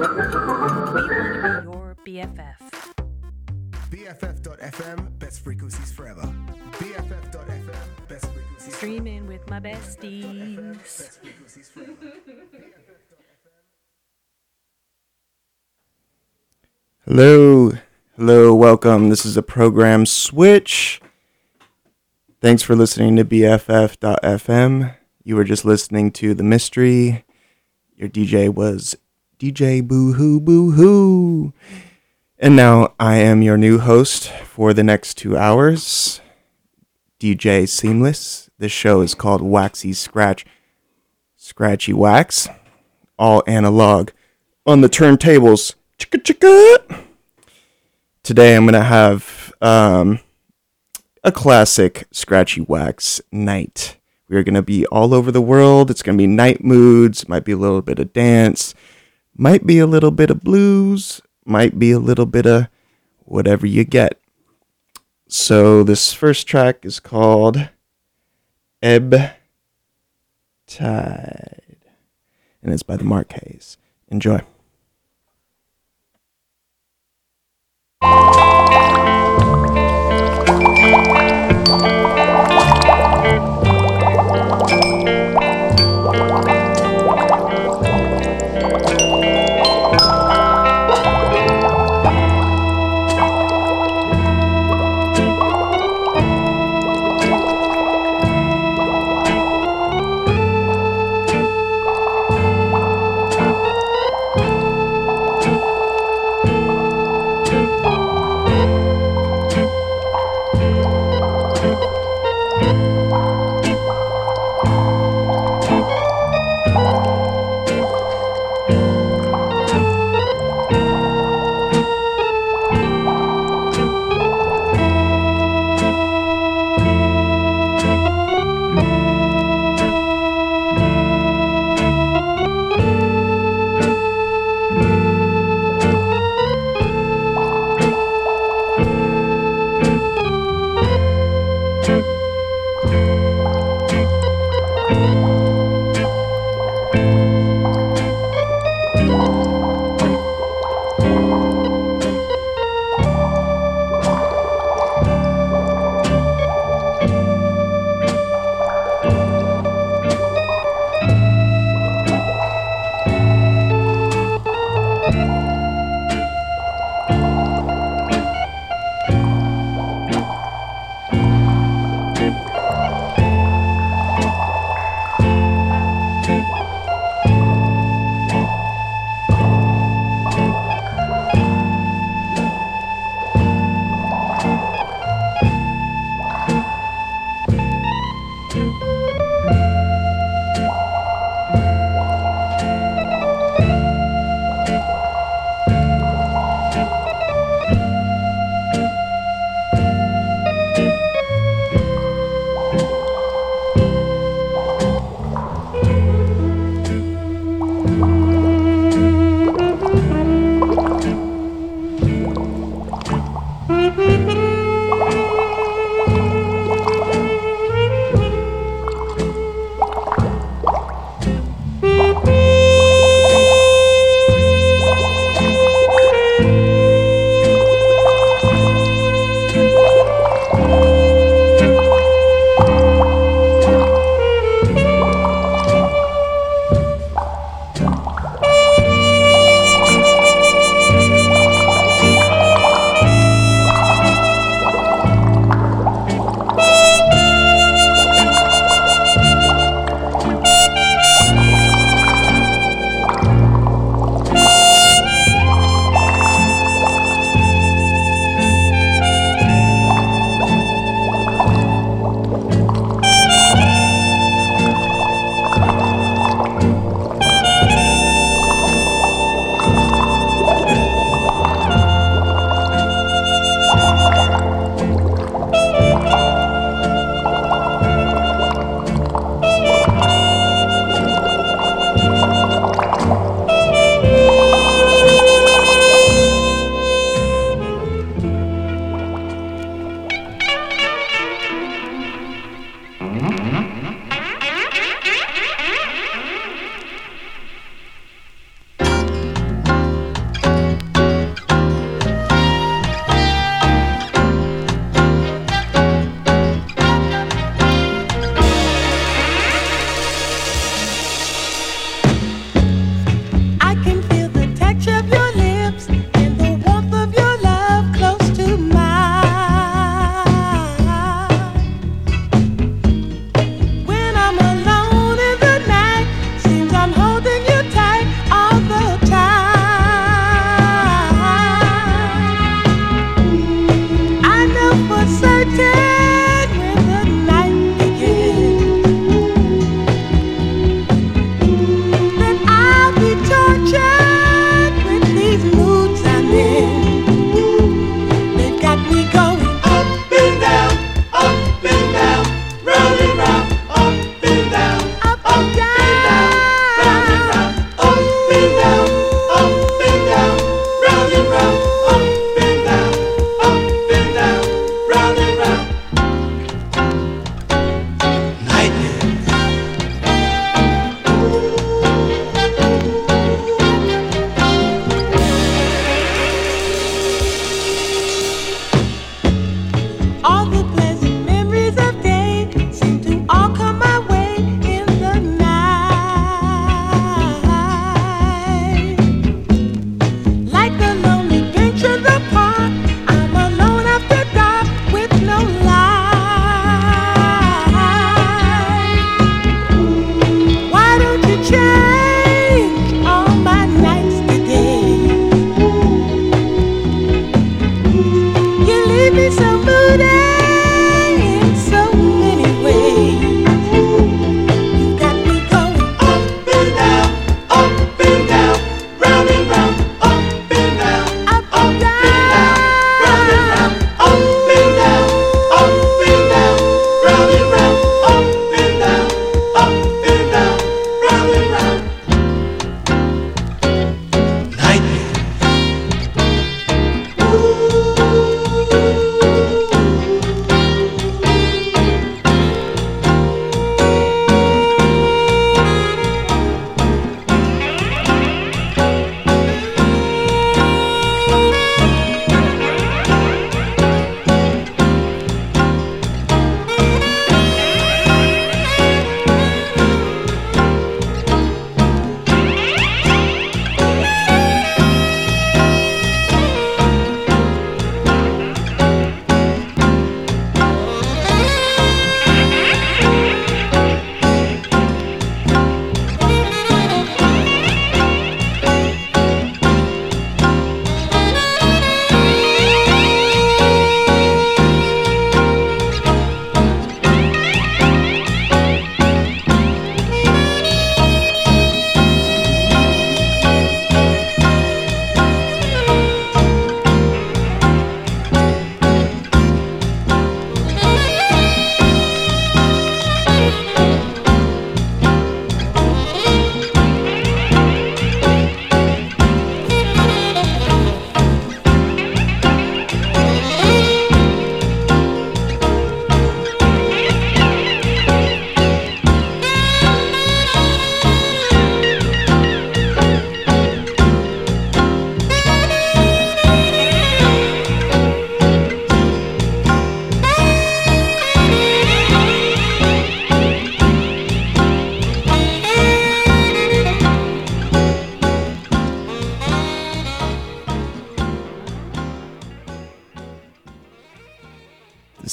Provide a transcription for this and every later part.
We want to be your BFF. BFF.FM, best frequencies forever. BFF.FM, best frequencies Streaming with my besties. Best frequencies forever. Hello, hello, welcome. This is a program switch. Thanks for listening to BFF.FM. You were just listening to The Mystery. Your DJ was DJ Boo Hoo Boo Hoo. And now I am your new host for the next two hours, DJ Seamless. This show is called Waxy Scratch, Scratchy Wax, all analog on the turntables. Chicka chicka. Today I'm gonna have um, a classic Scratchy Wax night. We're gonna be all over the world. It's gonna be night moods. Might be a little bit of dance. Might be a little bit of blues, might be a little bit of whatever you get. So this first track is called Ebb Tide, and it's by the Mar Keys. Enjoy.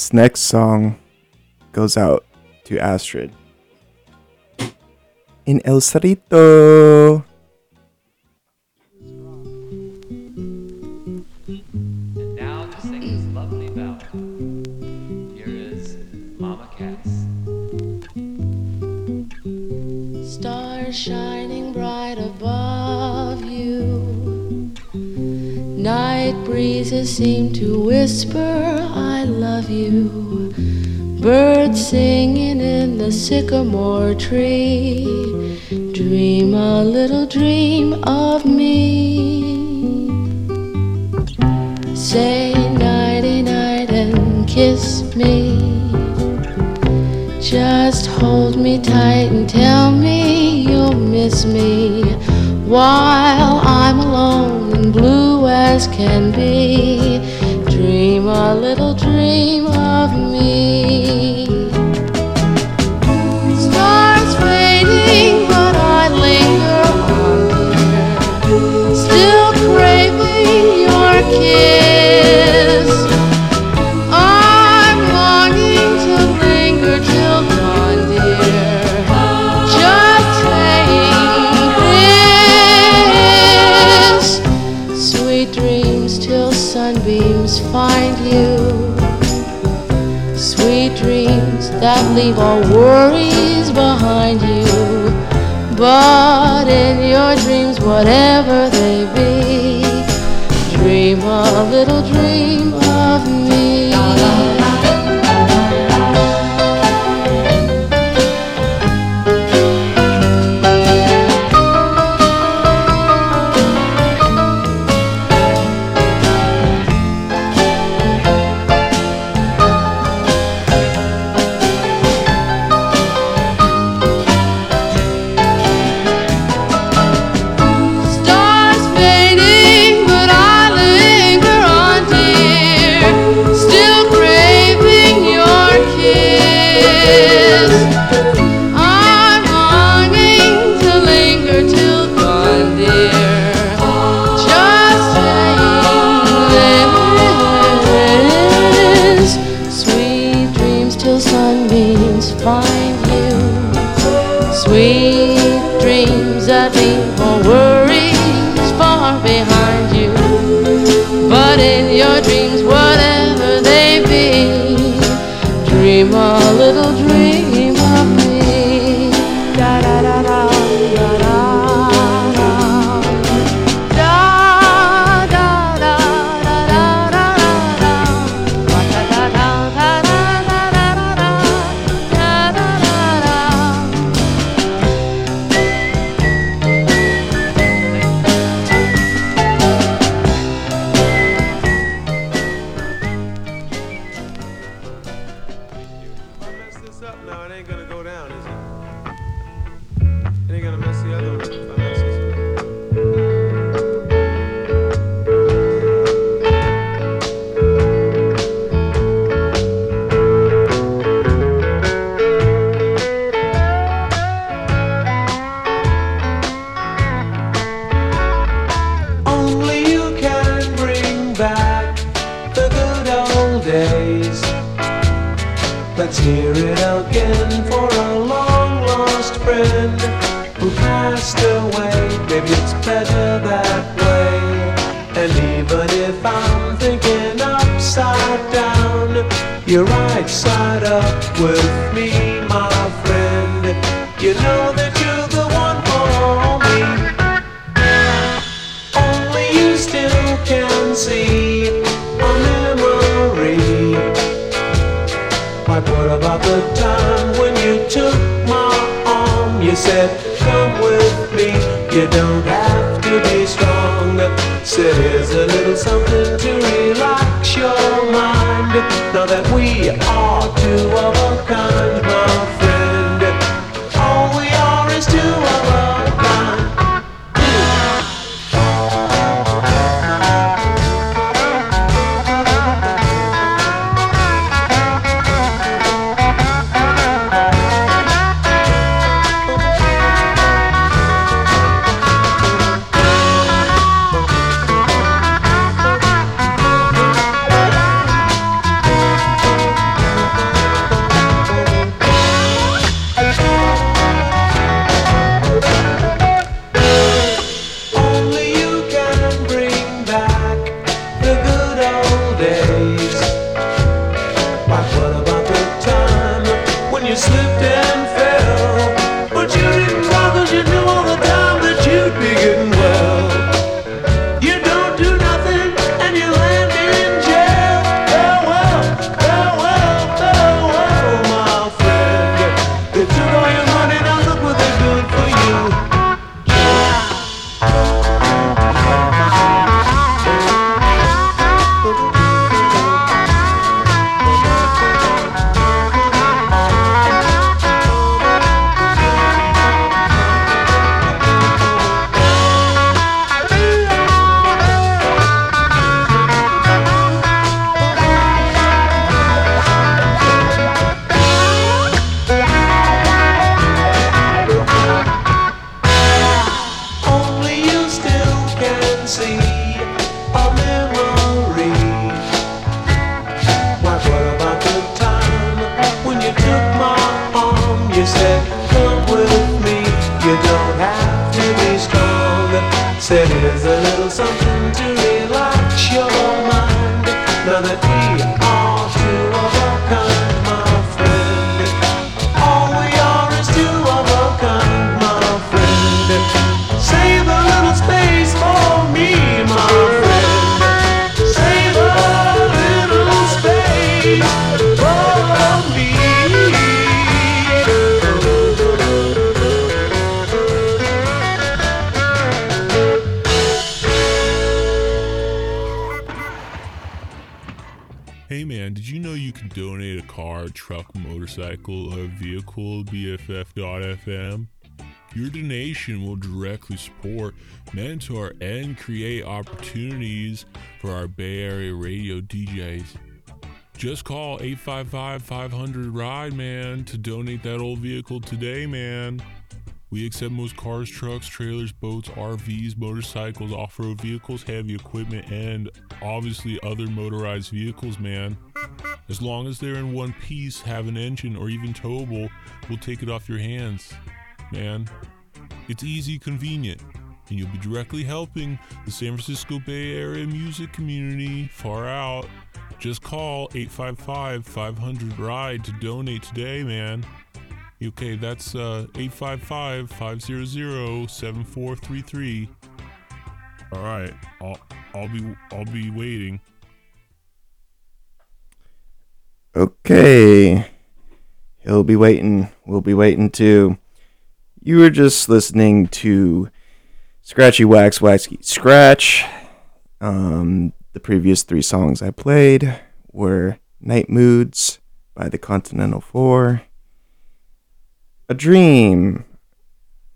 this next song goes out to Astrid. In El Cerrito. Opportunities for our Bay Area radio DJs. Just call 855 500 RIDE, man, to donate that old vehicle today, man. We accept most cars, trucks, trailers, boats, RVs, motorcycles, off road vehicles, heavy equipment, and obviously other motorized vehicles, man. As long as they're in one piece, have an engine, or even towable, we'll take it off your hands, man. It's easy, convenient, and you'll be directly helping the San Francisco Bay Area music community far out. Just call 855 500 RIDE to donate today, man. Okay, that's uh 855 500 7433. All right, I'll I'll be I'll be waiting. Okay. He'll be waiting. We'll be waiting too. You were just listening to Scratchy Wax Waxy Scratch. Um, the previous three songs I played were Night Moods by the Continental Four, A Dream,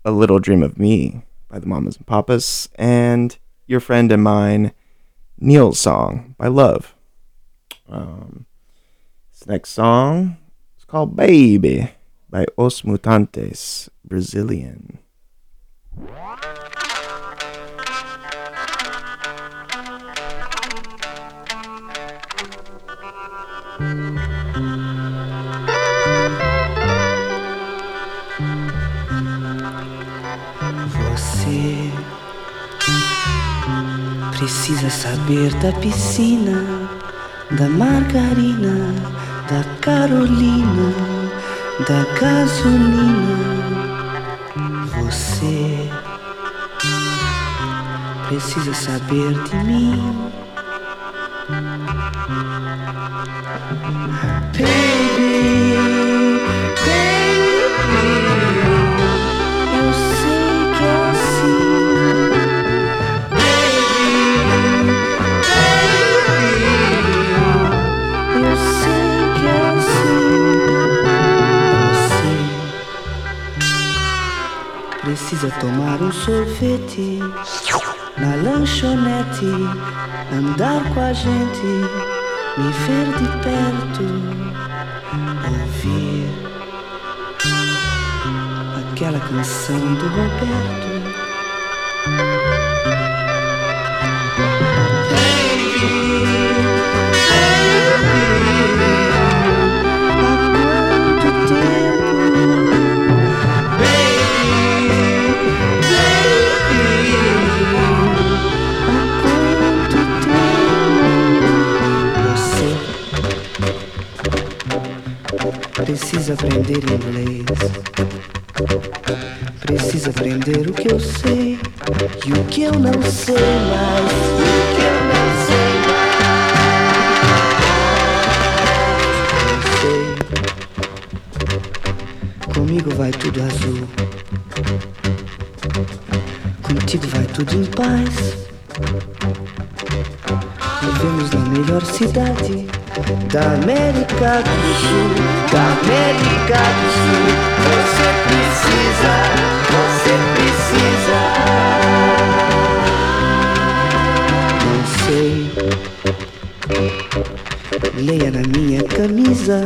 A Little Dream of Me by the Mamas and Papas, and Your Friend and Mine, Neil's Song by Love. Um, this next song is called Baby by Os Mutantes, Brazilian. Precisa saber da piscina, da margarina, da Carolina, da gasolina. Você precisa saber de mim. Precisa tomar um sorvete na lanchonete, andar com a gente, me ver de perto, ouvir aquela canção do Roberto. Precisa aprender inglês? Precisa aprender o que eu sei e o que eu não sei mais. O que eu não sei mais. Sei. Comigo vai tudo azul. Contigo vai tudo em paz. Vivemos na melhor cidade da América do Sul. Da América do Sul. Você precisa, você precisa. Não sei. Leia na minha camisa.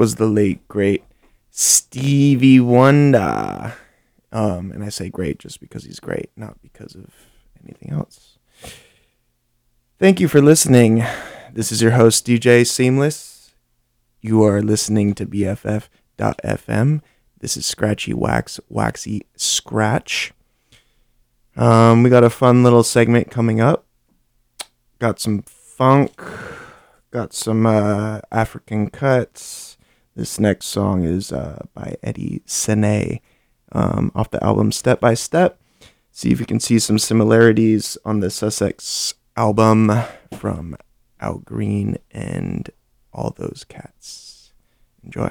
was the late great Stevie Wonder. Um, and I say great just because he's great, not because of anything else. Thank you for listening. This is your host, DJ Seamless. You are listening to BFF.FM. This is Scratchy Wax, Waxy Scratch. Um, we got a fun little segment coming up. Got some funk, got some uh, African cuts this next song is uh, by Eddy Senay um, off the album Step by Step. See if you can see some similarities on the Sussex album from Al Green and all those cats. Enjoy.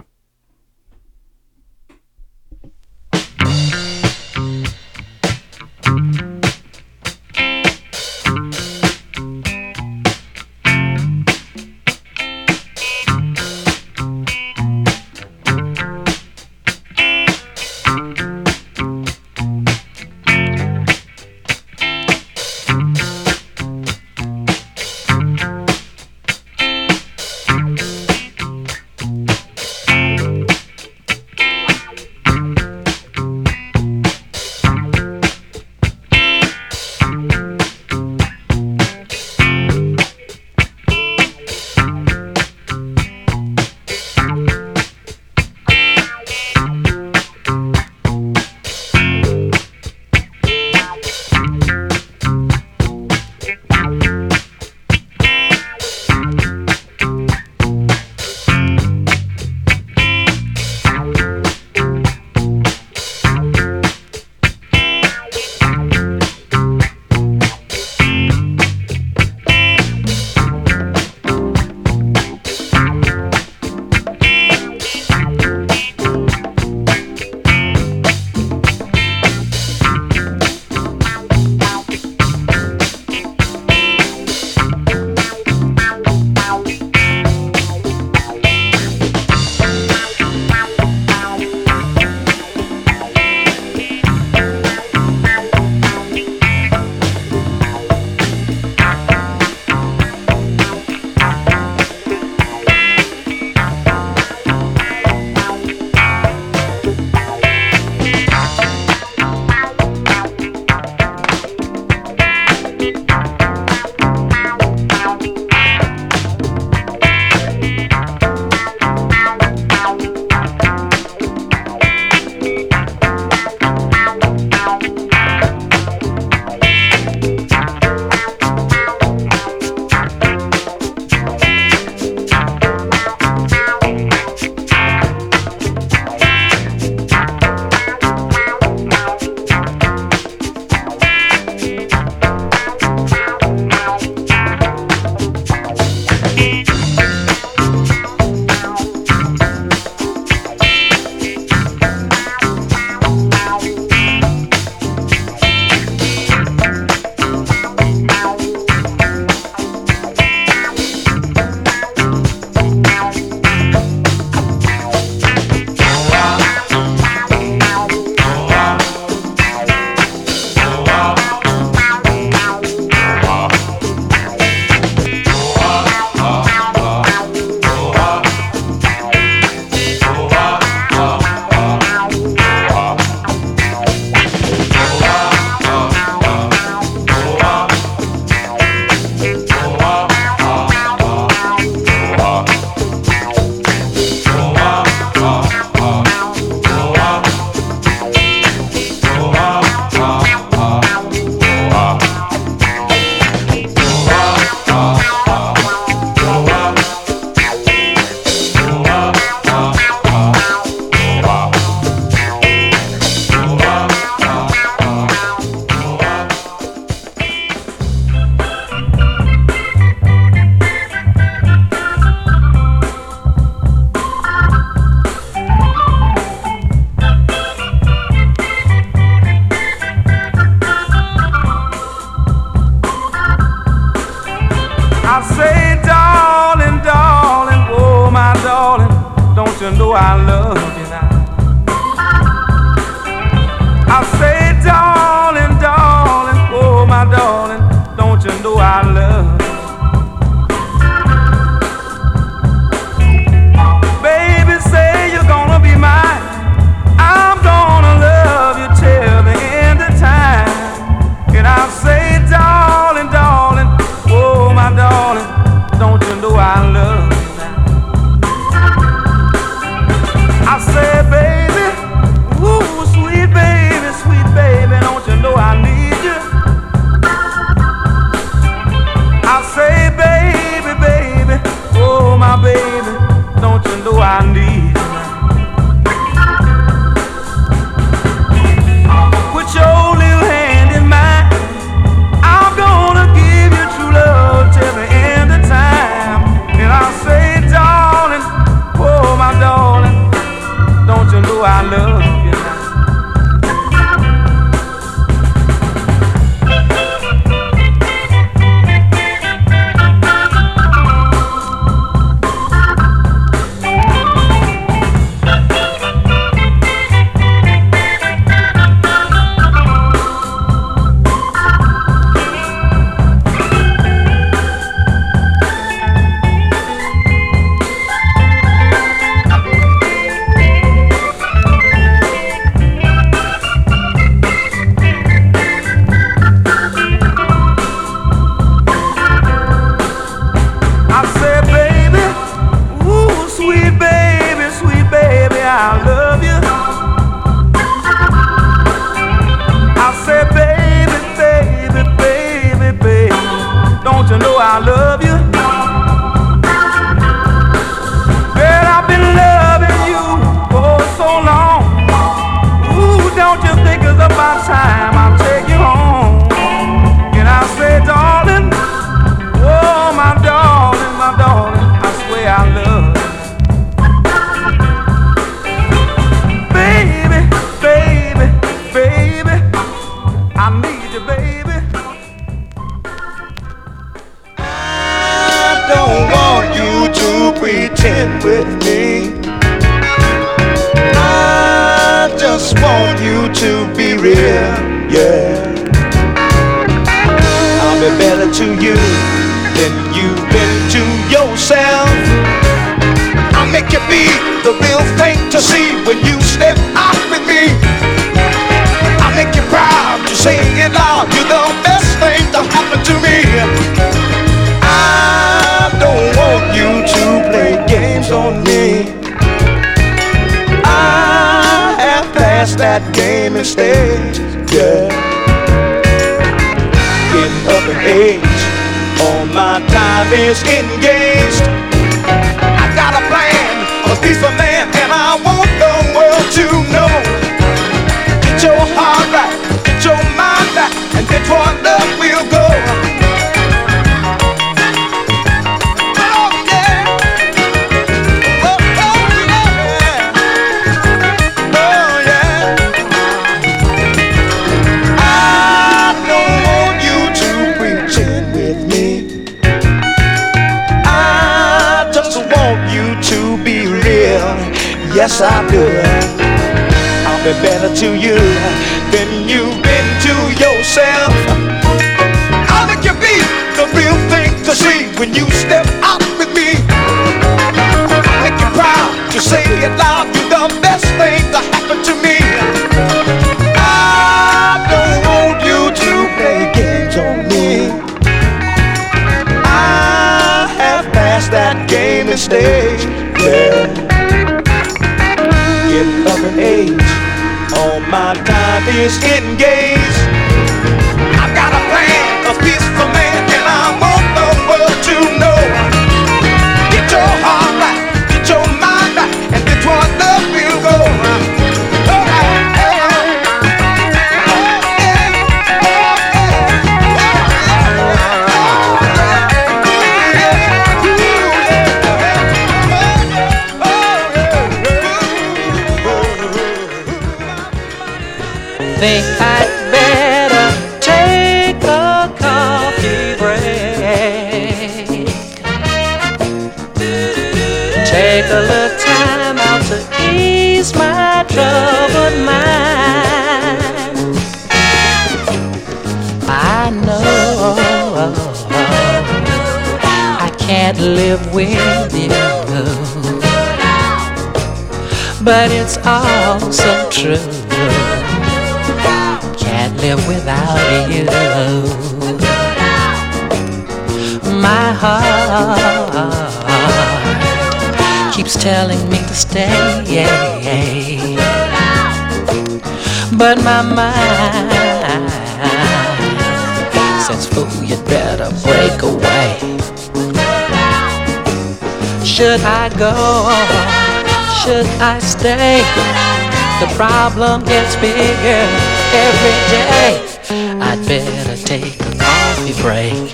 On me. I have passed that game and stage, yeah. Getting up in age, all my time is engaged. Yes, I do. I'll be better to you than you've been to yourself. I'll make you be the real thing to see when you step out with me. I'll make you proud to say it loud. You're the best thing to happen to me. I don't want you to play games on me. I have passed that game and stage. Getting up age, all my time is engaged. I've Think I'd better take a coffee break. Take a little time out to ease my troubled mind. I know I can't live with you, but it's all so true live without you. My heart keeps telling me to stay, but my mind says, "Fool, you'd better break away." Should I go? Should I stay? The problem gets bigger every day. I'd better take a coffee break.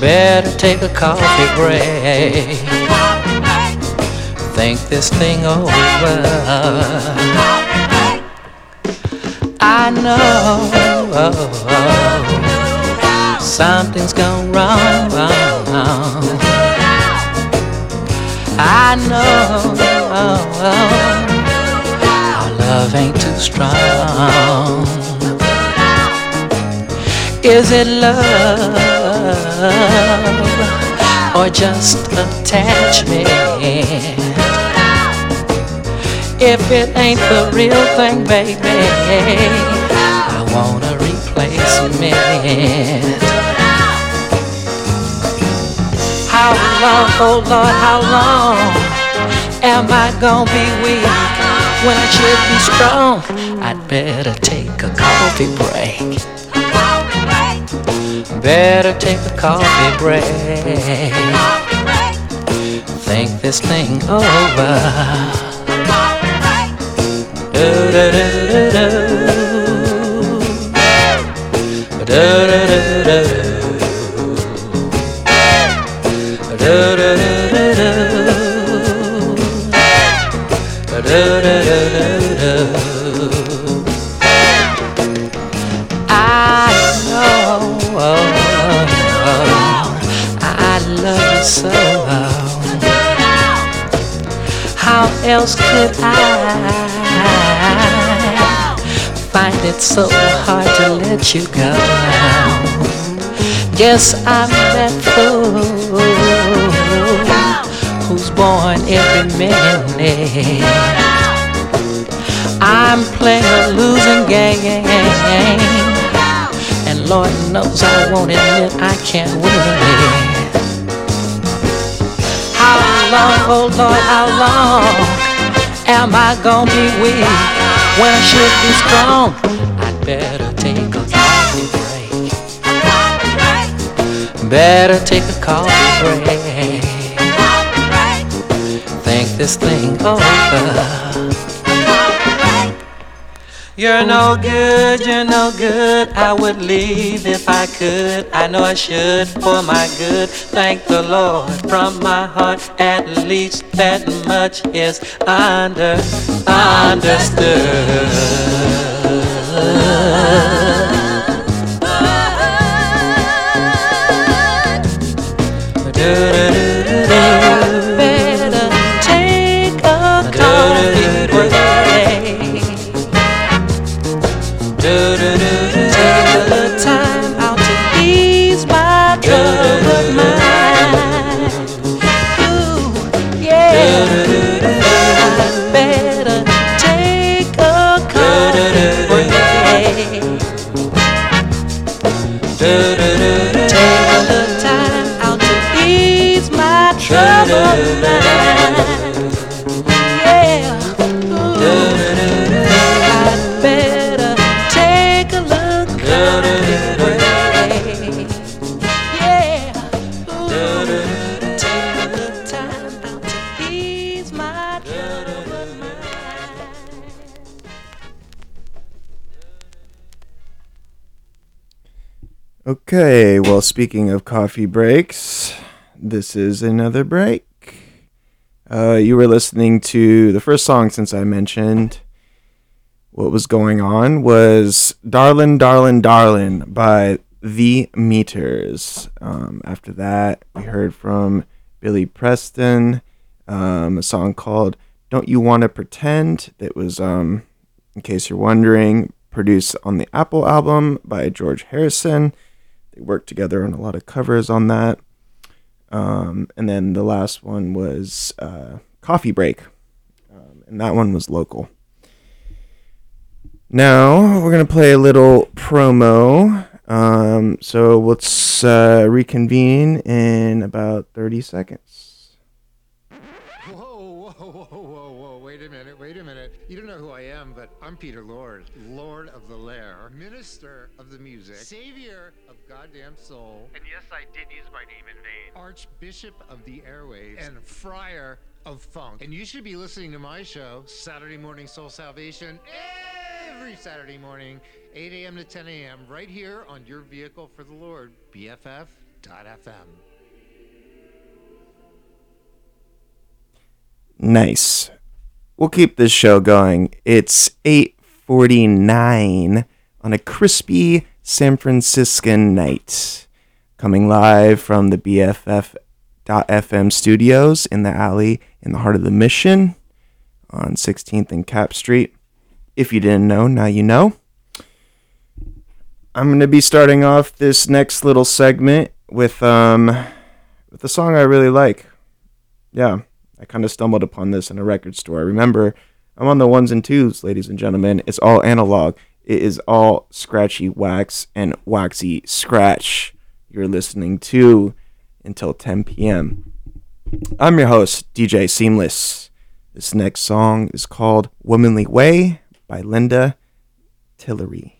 Better take a coffee break. Think this thing over. I know something's gone wrong. I know love ain't too strong. Is it love or just attachment? If it ain't the real thing, baby, I want a replacement. How long, oh Lord, how long am I gonna be weak when I should be strong? I'd better take a coffee break. Better take a coffee break. Think this thing over. I else could I find it so hard to let you go? Guess I'm that fool who's born every minute. I'm playing a losing game, and Lord knows I won't admit I can't win. How long, oh Lord, how long am I gonna be weak when I should be strong? I'd better take a coffee break. Better take a coffee break. Think this thing over. You're no good, you're no good. I would leave if I could. I know I should for my good. Thank the Lord from my heart. At least that much is under understood. Okay, well, speaking of coffee breaks, this is another break. Uh, you were listening to the first song since I mentioned what was going on was Darlin', Darlin', Darlin' by The Meters. Um, after that, we heard from Billy Preston, um, a song called Don't You Want to Pretend that was, um, in case you're wondering, produced on the Apple album by George Harrison. They worked together on a lot of covers on that. Um, and then the last one was uh, Coffee Break, um, and that one was local. Now we're gonna play a little promo. Um, so let's uh, reconvene in about thirty seconds. You don't know who I am, but I'm Peter Lord, Lord of the Lair, Minister of the Music, Savior of Goddamn Soul, And yes, I did use my name in vain. Archbishop of the Airwaves, and Friar of Funk. And you should be listening to my show, Saturday Morning Soul Salvation, every Saturday morning, 8 a.m. to 10 a.m., right here on your vehicle for the Lord, BFF.FM. Nice. We'll keep this show going. It's 8:49 on a crispy San Franciscan night. Coming live from the BFF.FM studios in the alley in the heart of the Mission on 16th and Capp Street. If you didn't know, now you know. I'm going to be starting off this next little segment with um with a song I really like. Yeah. I kind of stumbled upon this in a record store. Remember, I'm on the ones and twos, ladies and gentlemen. It's all analog. It is all scratchy wax and waxy scratch. You're listening to until 10 p.m. I'm your host, DJ Seamless. This next song is called Womanly Way by Linda Tillery.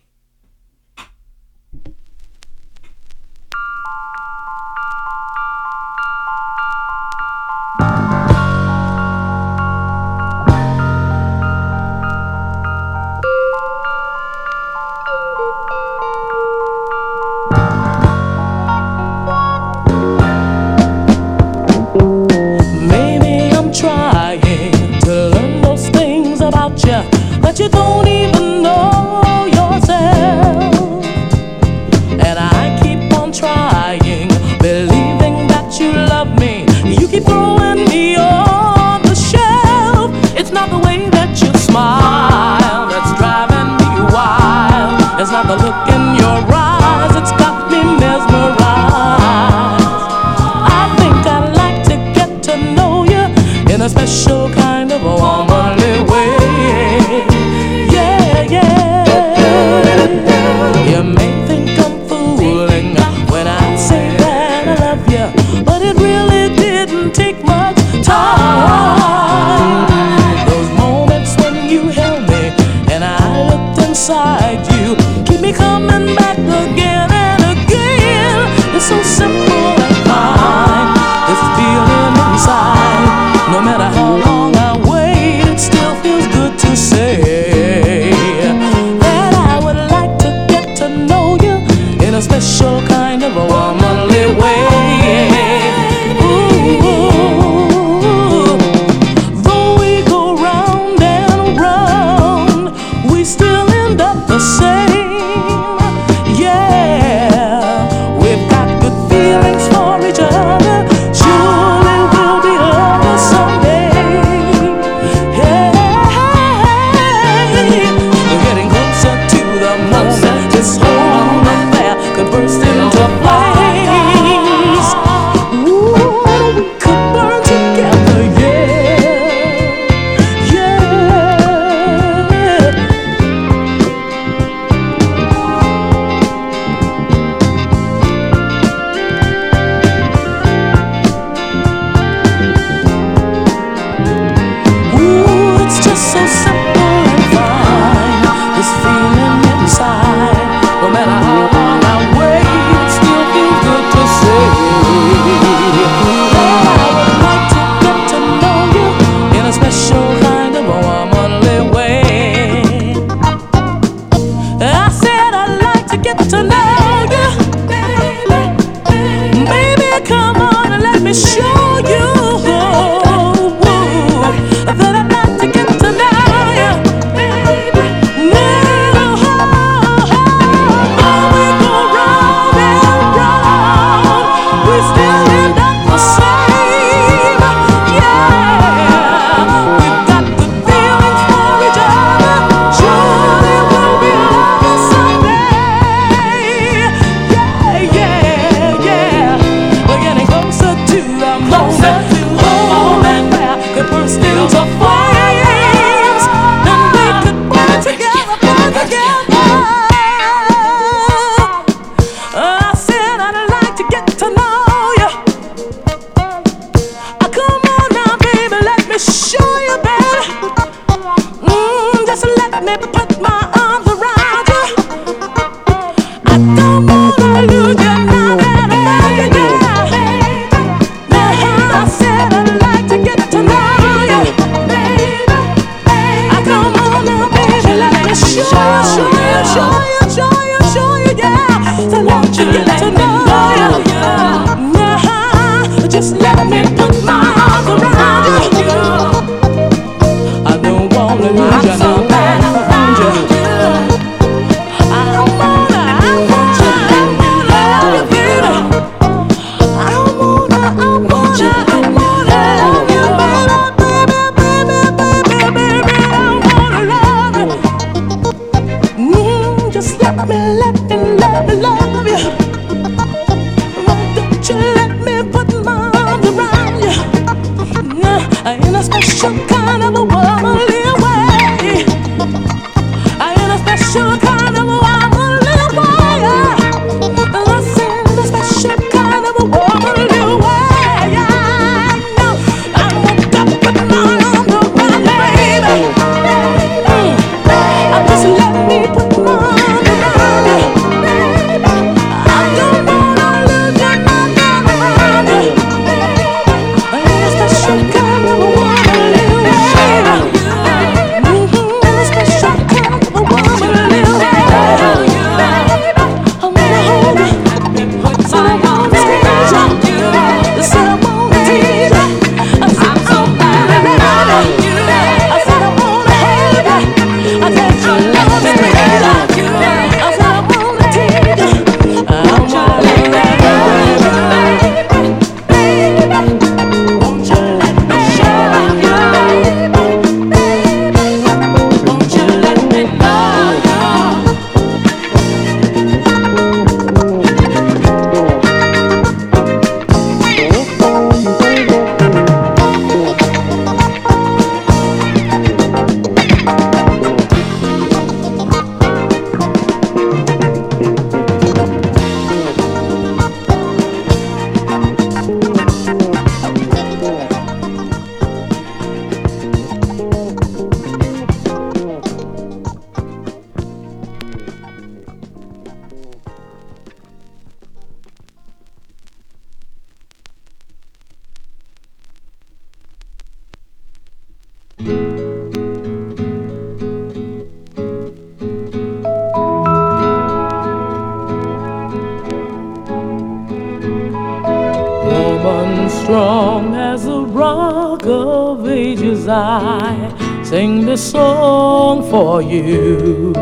You.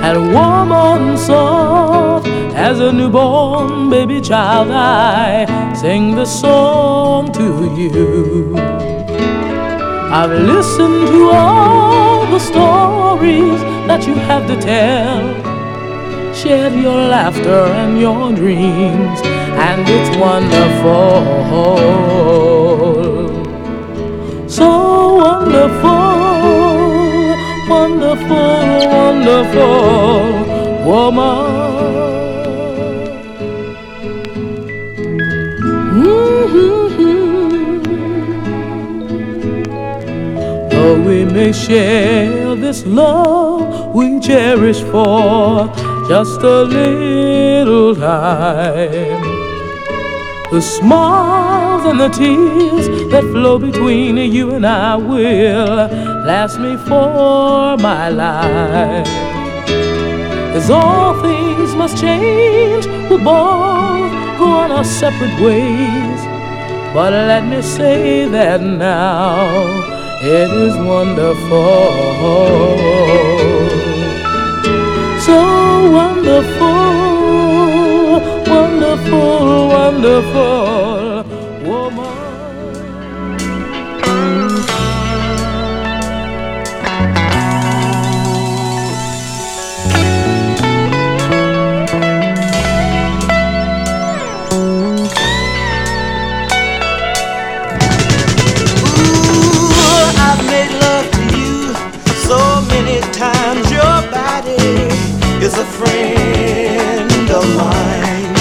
And woman soft as a newborn baby child, I sing the song to you. I've listened to all the stories that you have to tell shared your laughter and your dreams, and it's wonderful. So wonderful, wonderful, wonderful woman. Though we may share this love we cherish for just a little time. The smiles and the tears that flow between you and I will last me for my life. As all things must change, we'll both go on our separate ways. But let me say that now it is wonderful so wonderful, wonderful, wonderful friend of mine.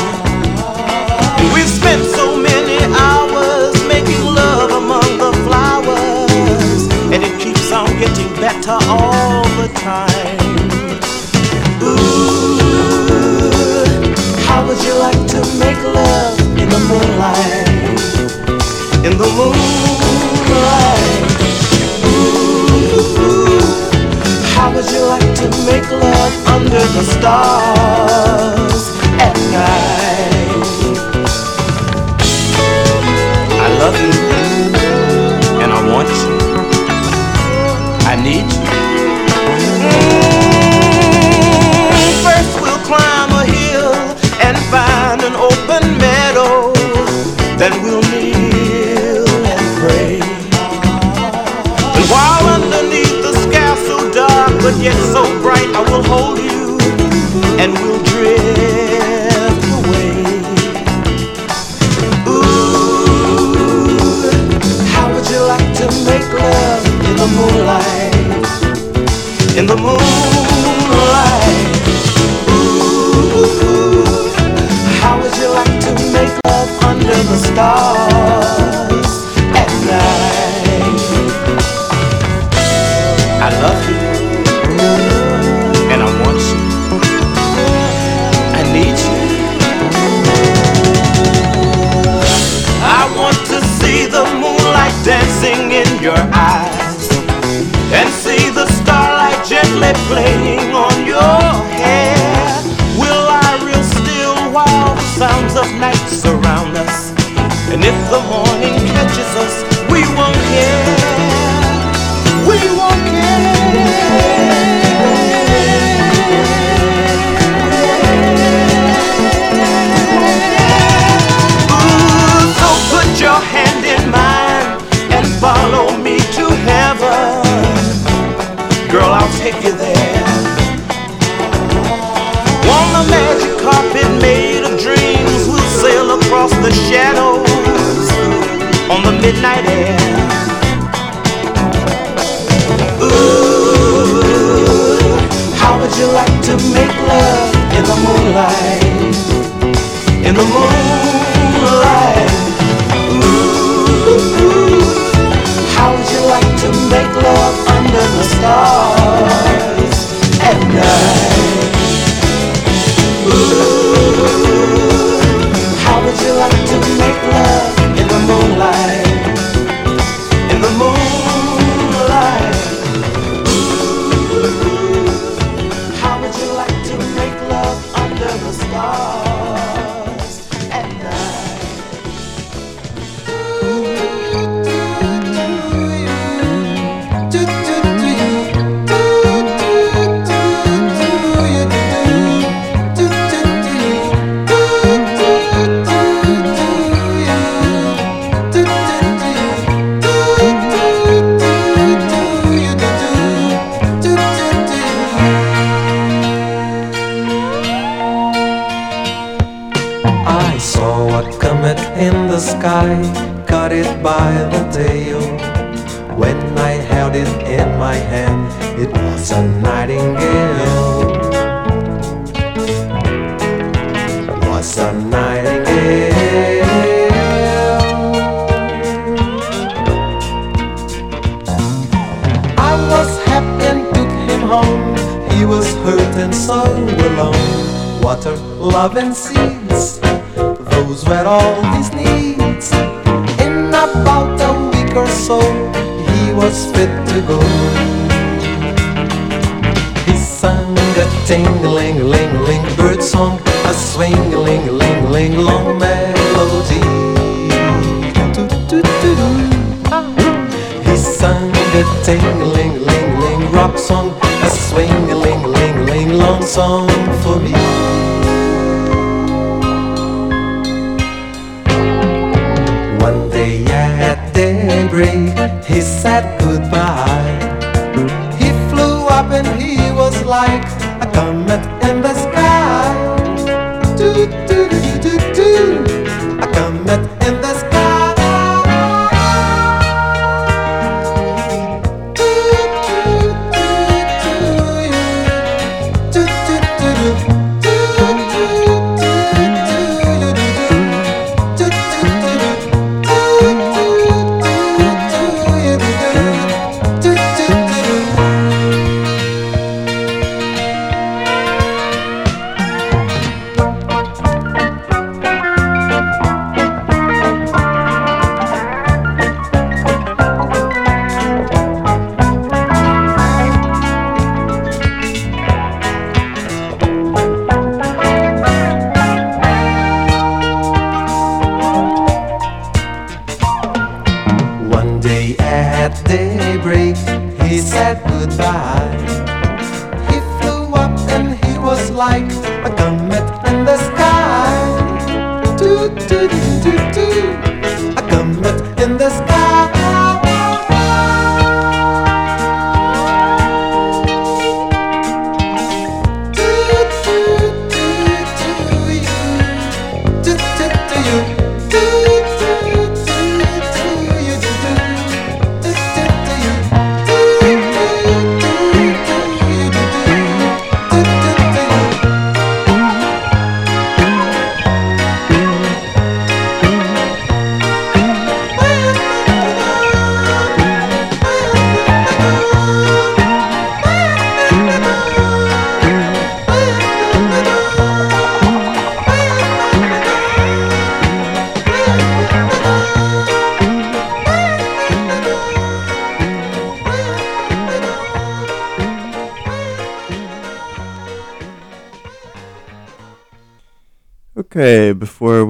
We've spent so many hours making love among the flowers, and it keeps on getting better all the time. Ooh, how would you like to make love in the moonlight? In the moonlight. Under the stars at night? I love you, and I want you. I need you. Mm, First we'll climb a hill and find an open meadow then we'll kneel and pray. While underneath the sky so dark but yet so bright, I will hold you under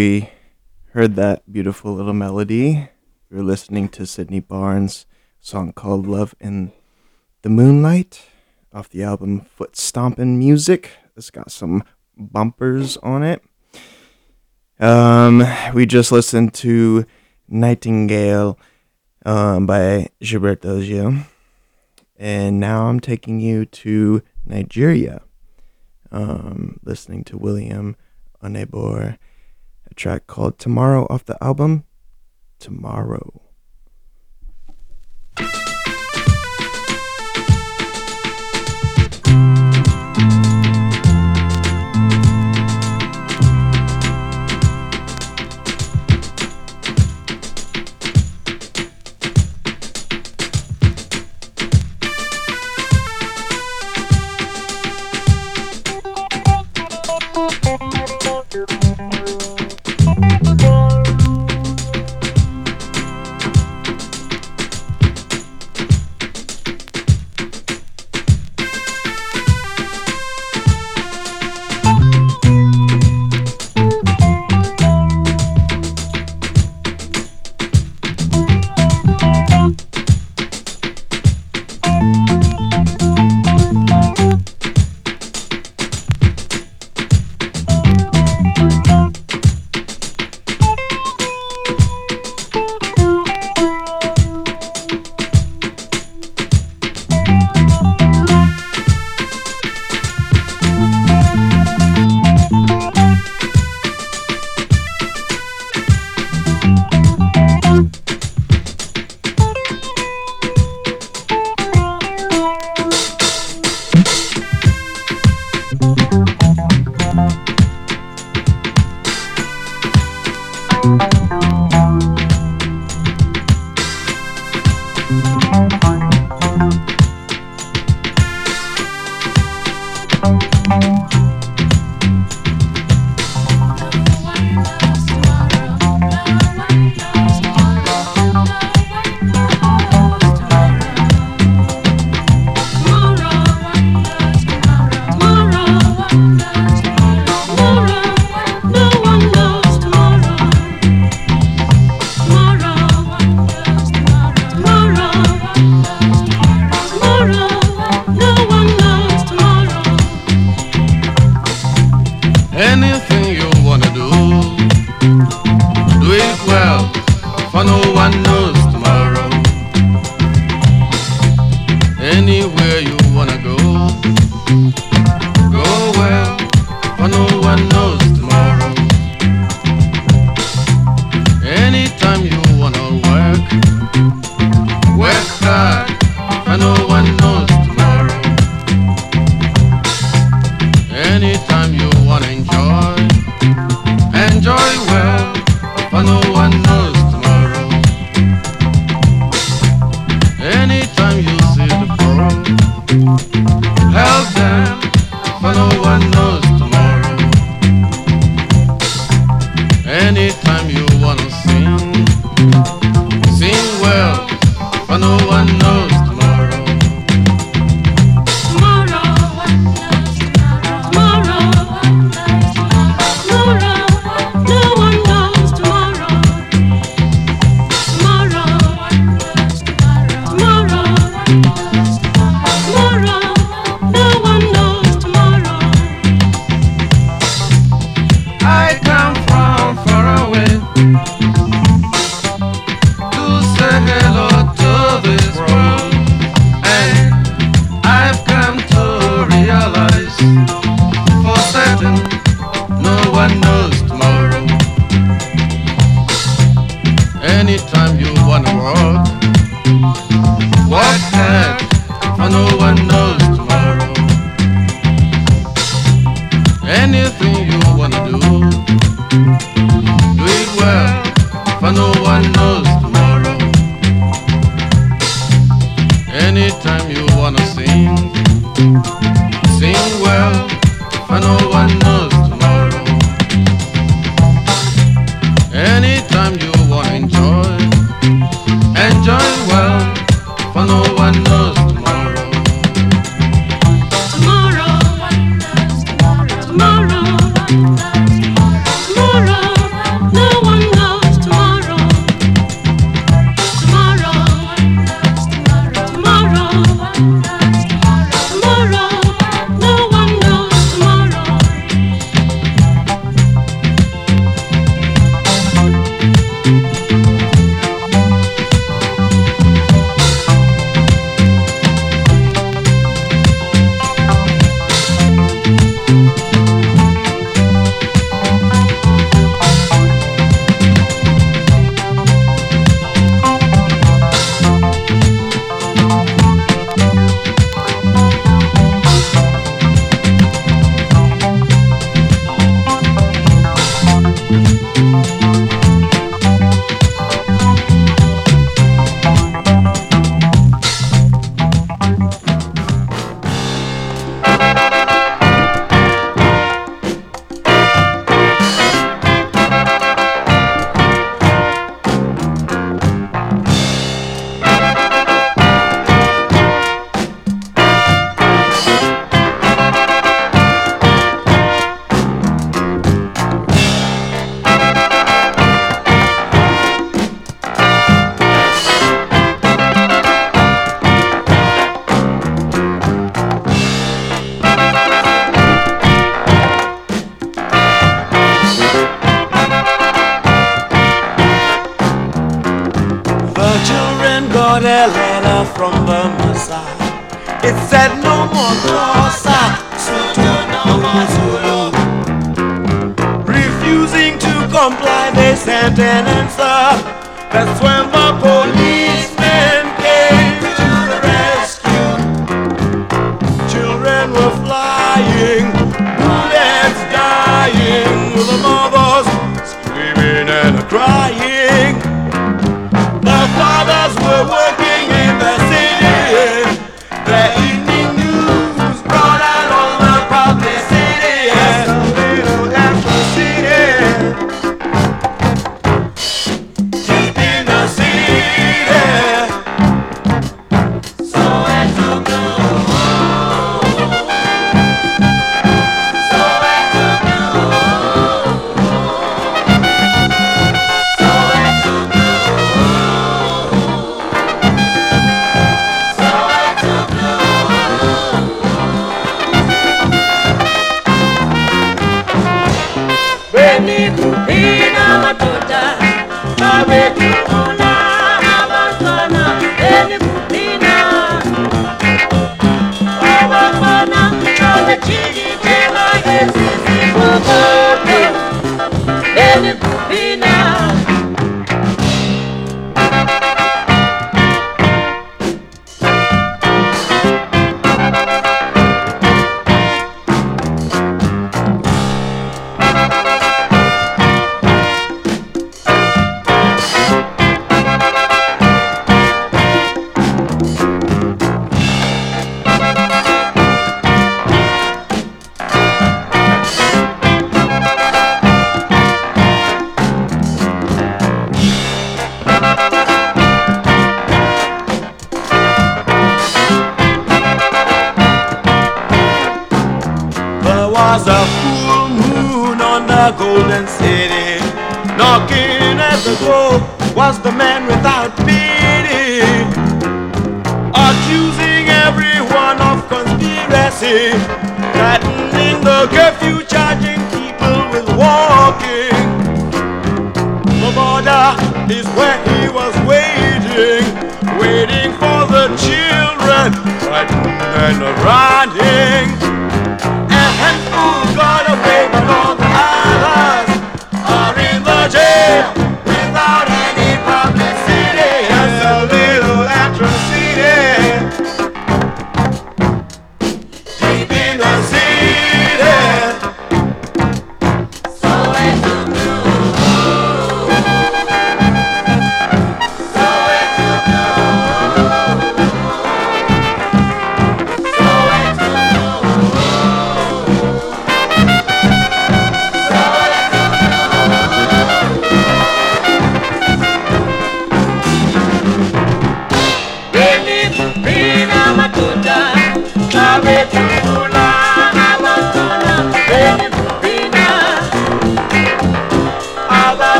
we heard that beautiful little melody, We're listening to Sydney Barnes' song called Love in the Moonlight off the album Foot Stompin' Music. It's got some bumpers on it. Um, we just listened to Nightingale um, by Gilberto Gil. And now I'm taking you to Nigeria, um, listening to William Onyeabor track called Tomorrow off the album Tomorrow.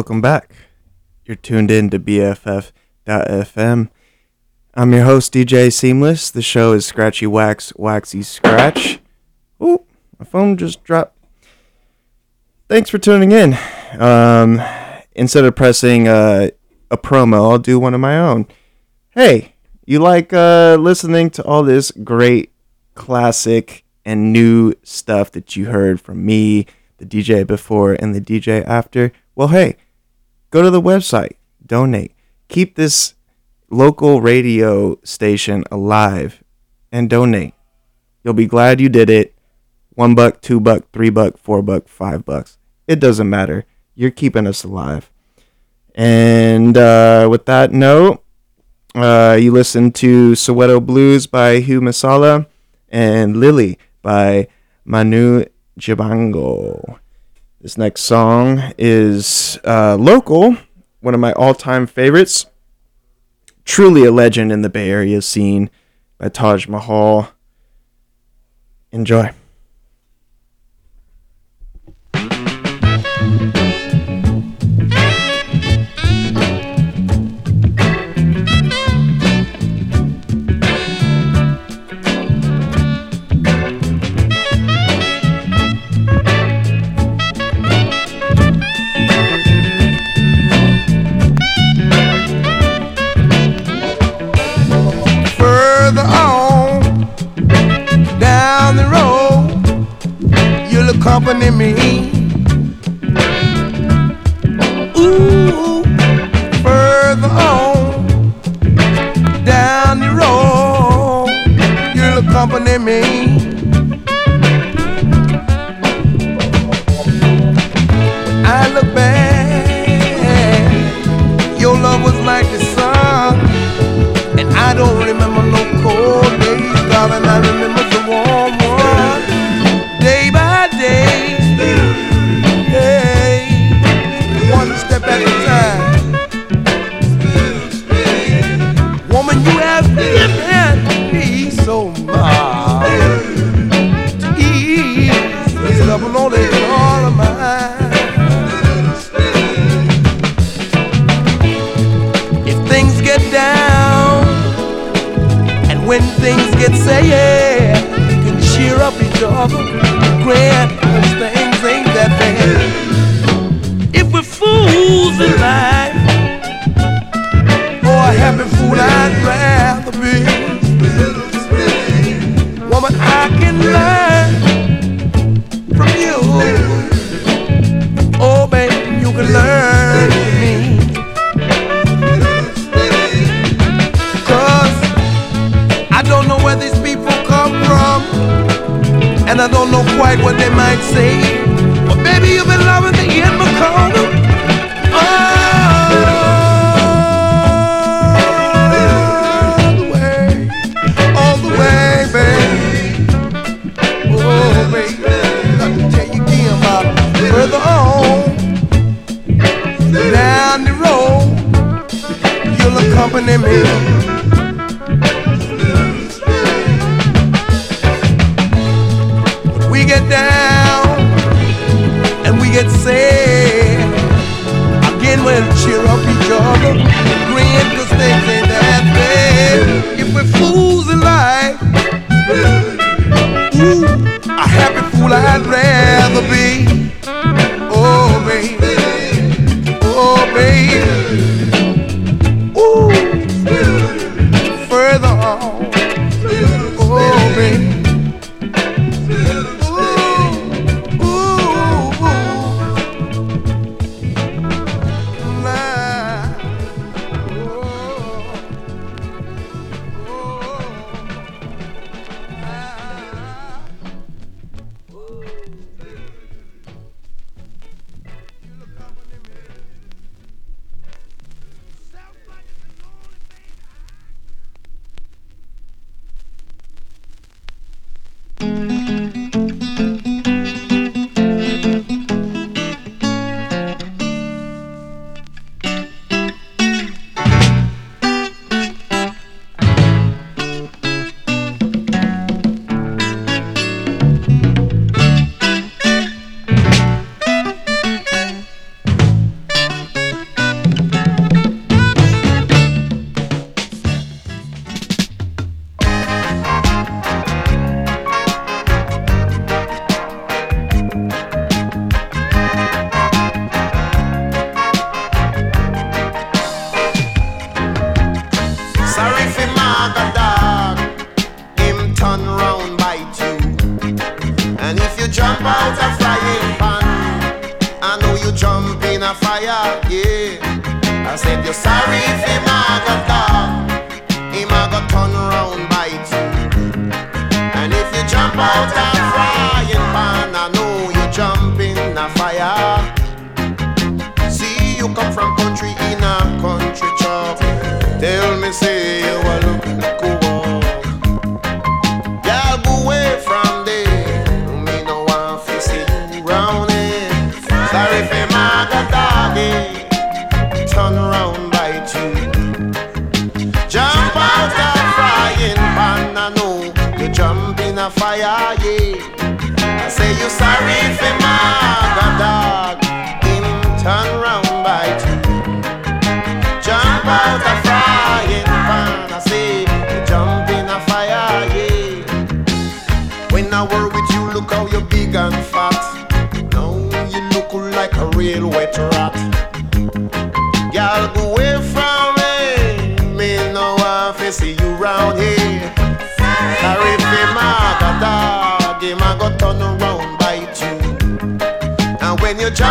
Welcome back. You're tuned in to BFF.FM. I'm your host, DJ Seamless. The show is Scratchy Wax, Waxy Scratch. Ooh, my phone just dropped. Thanks for tuning in. Um, instead of pressing uh, a promo, I'll do one of my own. Hey, you like uh, listening to all this great classic and new stuff that you heard from me, the DJ before, and the DJ after? Well, hey, go to the website, donate, keep this local radio station alive, and donate. You'll be glad you did it. One buck, two buck, three buck, four buck, five bucks. It doesn't matter. You're keeping us alive. And uh, with that note, uh, you listen to Soweto Blues by Hugh Masekela and Lily by Manu Dibango. This next song is uh, local, one of my all time favorites. Truly a legend in the Bay Area scene by Taj Mahal. Enjoy. things get said. You can cheer up each other, Grant those things ain't that bad. If we're fools in life, or a happy fool I'd rather be. Woman, I can love.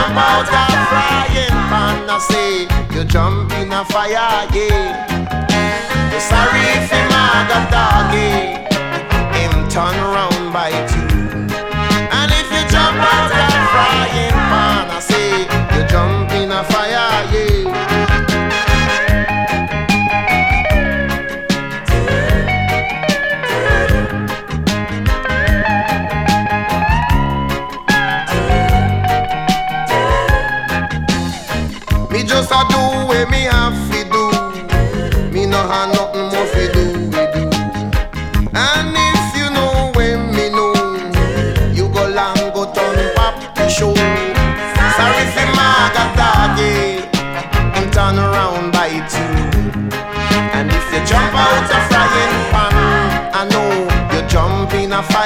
come out of frying pan. I say you jump in a fire, yeah. You sorry if you had a doggy. Him turn round by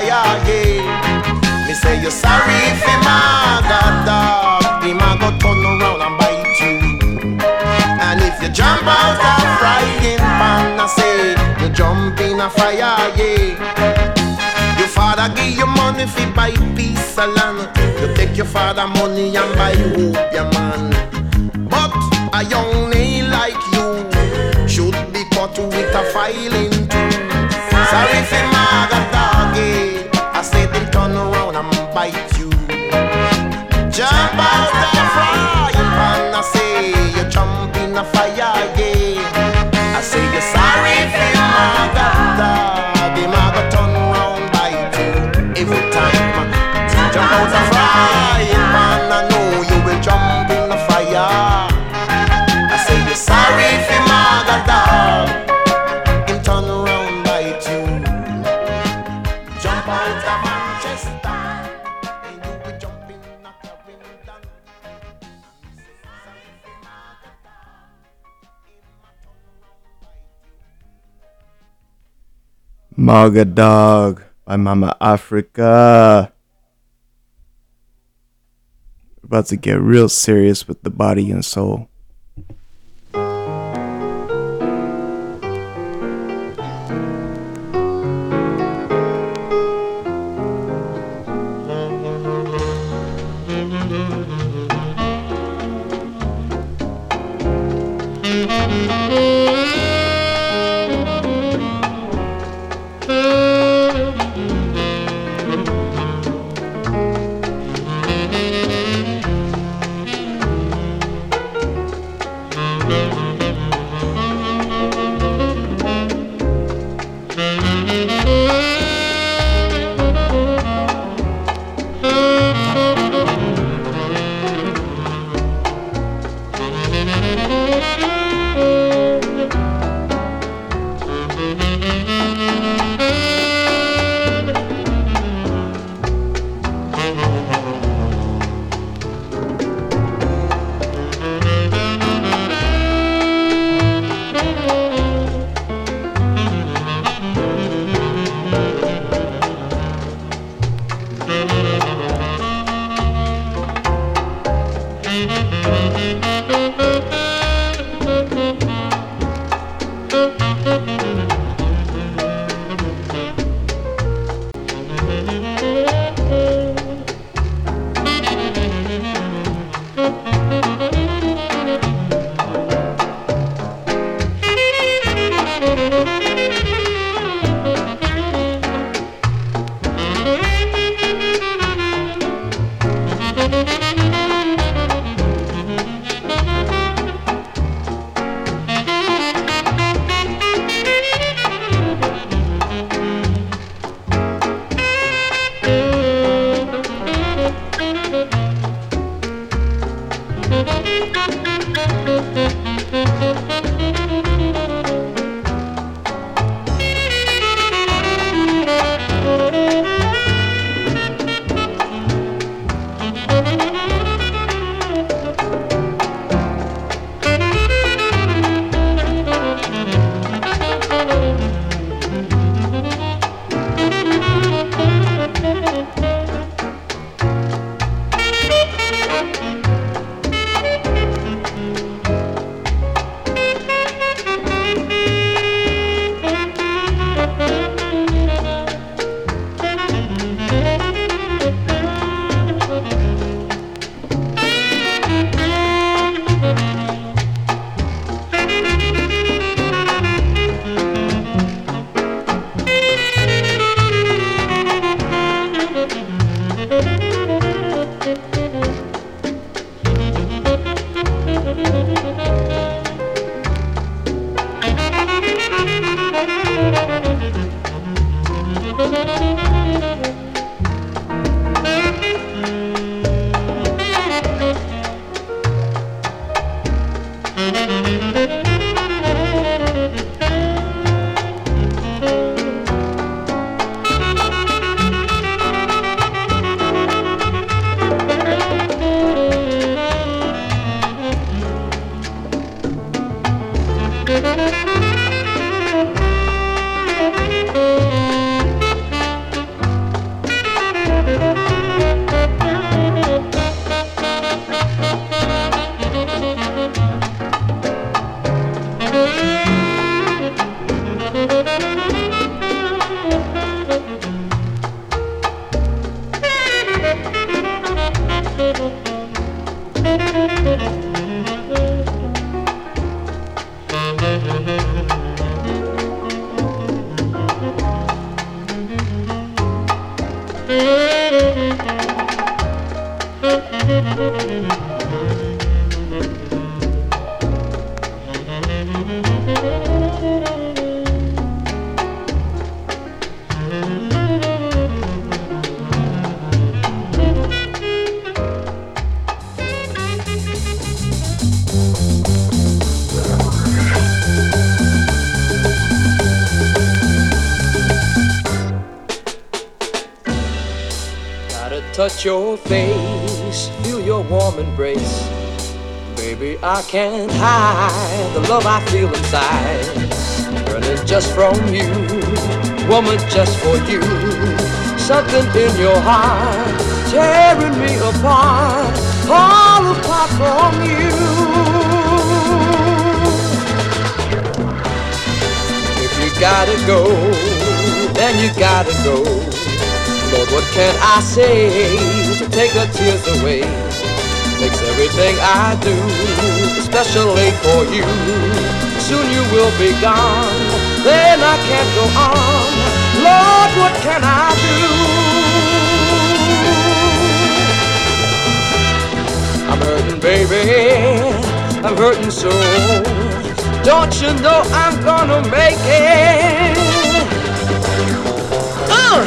fire, yeah. Me say you sorry if him a got dog, him a go turn around and bite you. And if you jump out a frying pan, I say you jump in a fire, yeah. Your father give you money fi buy piece of land. You take your father money and buy hope, yeah man. But a young nail like you should be cut with a filing tool. Sorry fi maga I say them turn around and bite you. Jump out the pan, I say you jump in a fire, yeah. Maga Dog by Mama Africa. About to get real serious with the body and soul. Inside. Burning just from you, woman, just for you. Something in your heart tearing me apart, all apart from you. If you gotta go, then you gotta go. Lord, what can I say to take the tears away? Makes everything I do, especially for you. Soon you will be gone, then I can't go on. Lord, what can I do? I'm hurting, baby. I'm hurting so. Don't you know I'm gonna make it? Uh!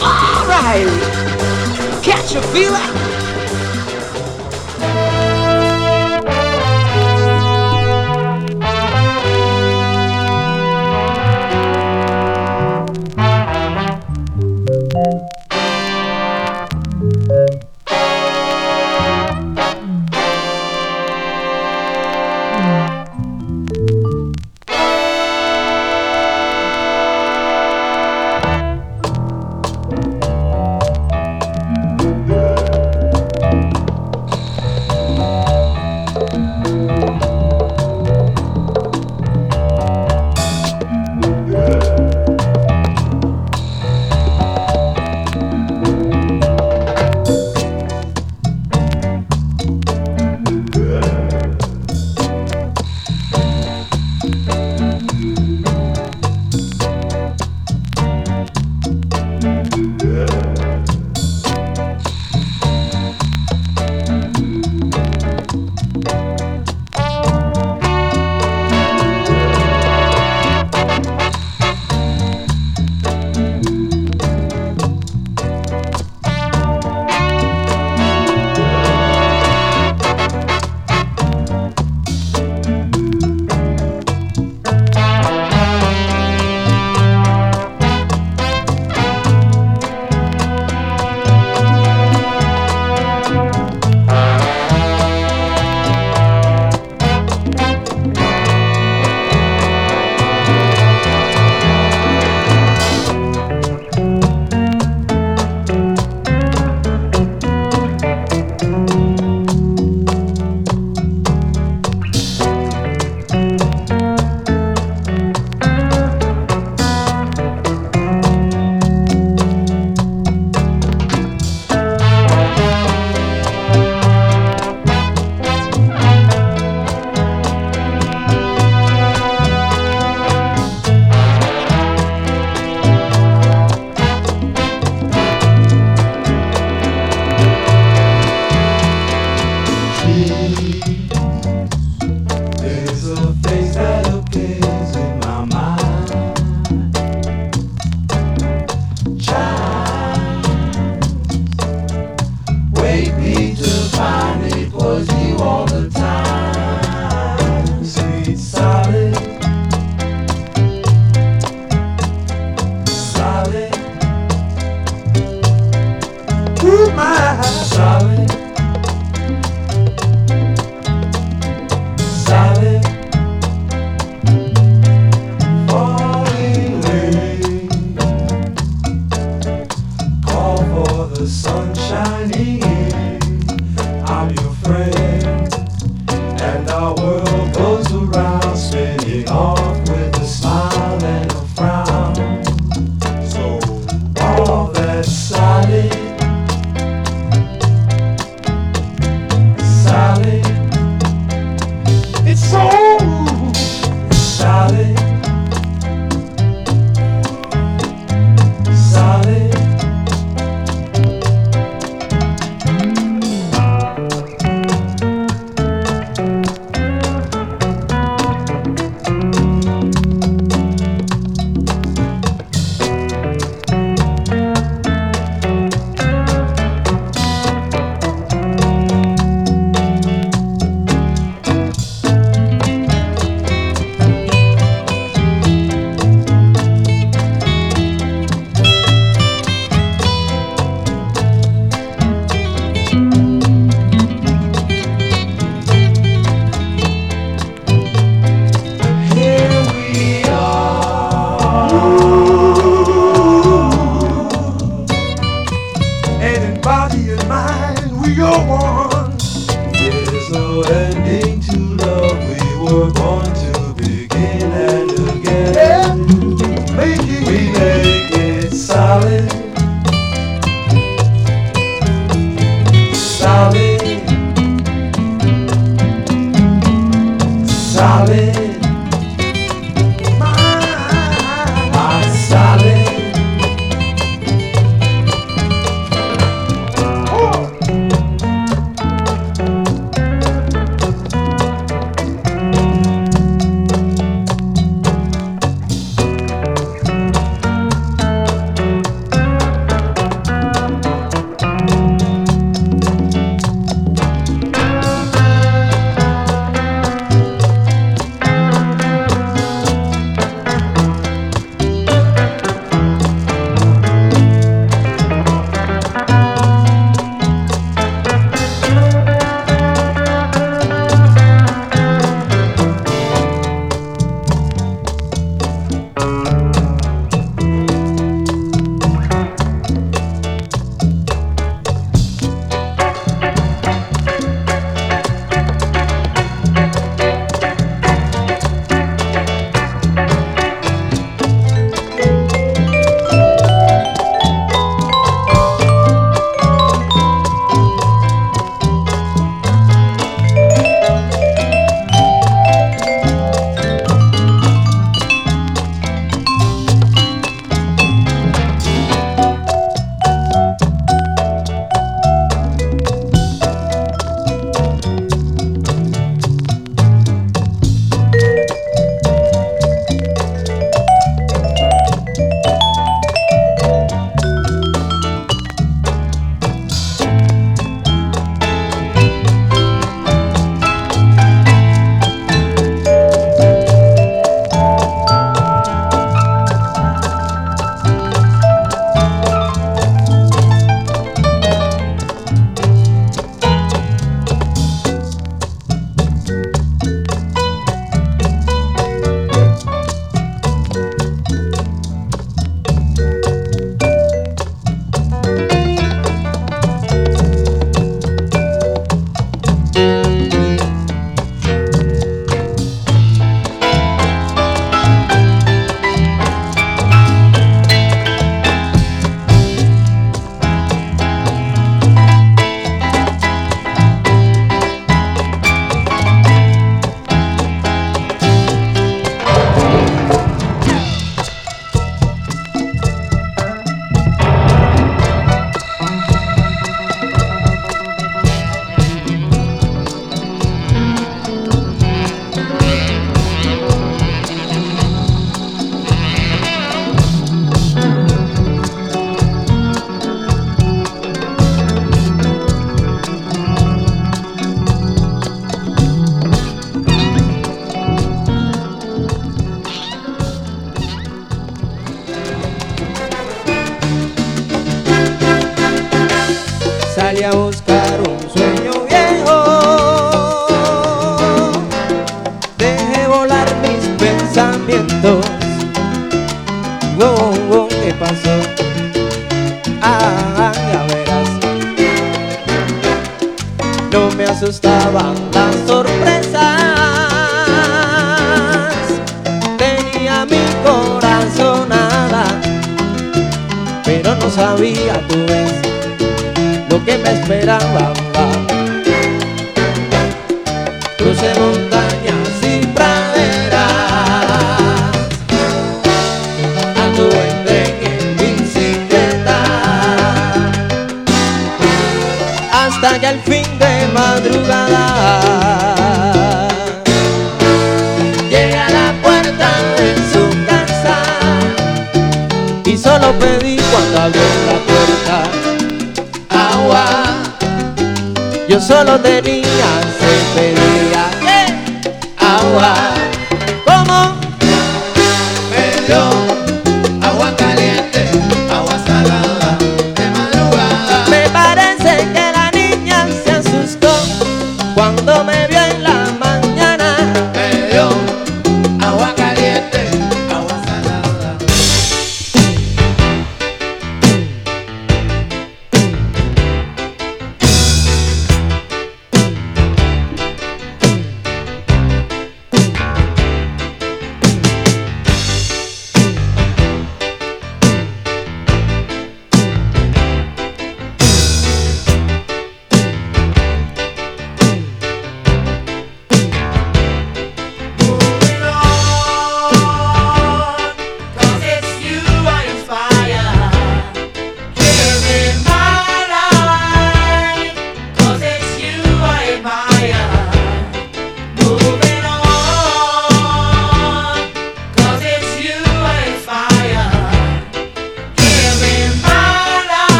All right. Catch a feeling. There's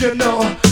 you know.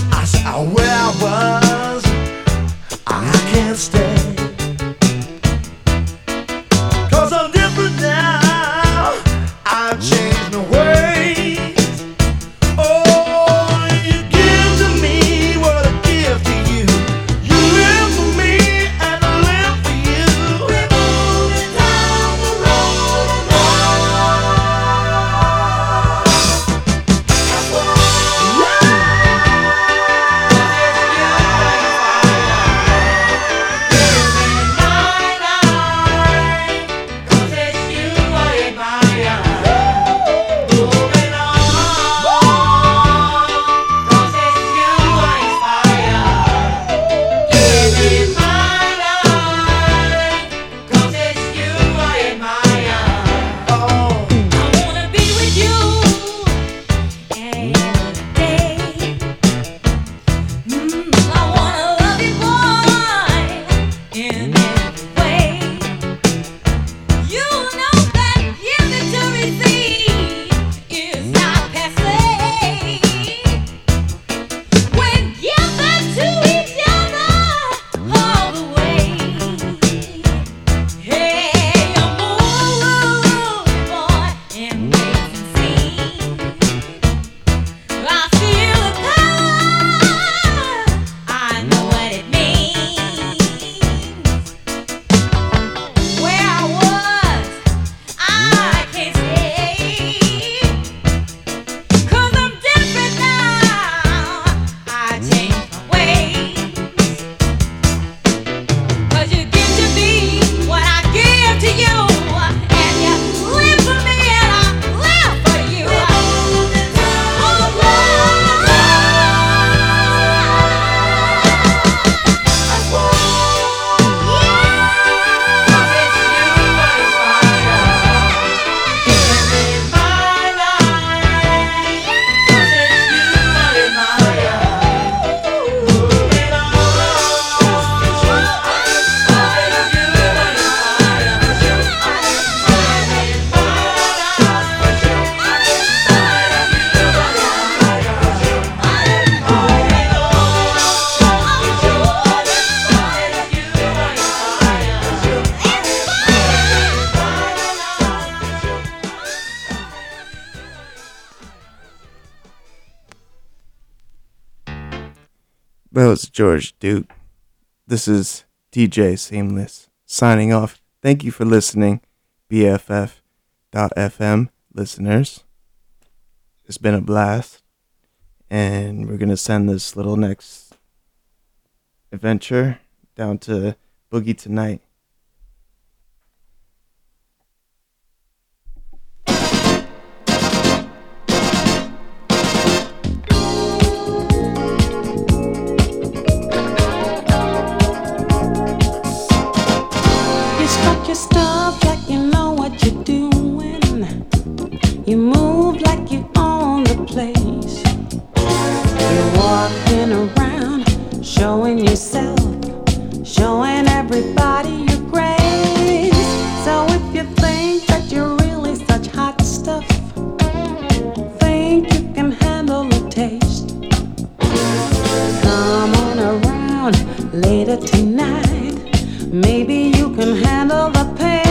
George Duke. This is DJ Seamless signing off. Thank you for listening, BFF.FM listeners. It's been a blast. And we're going to send this little next adventure down to Boogie Tonight. Later tonight, maybe you can handle the pain.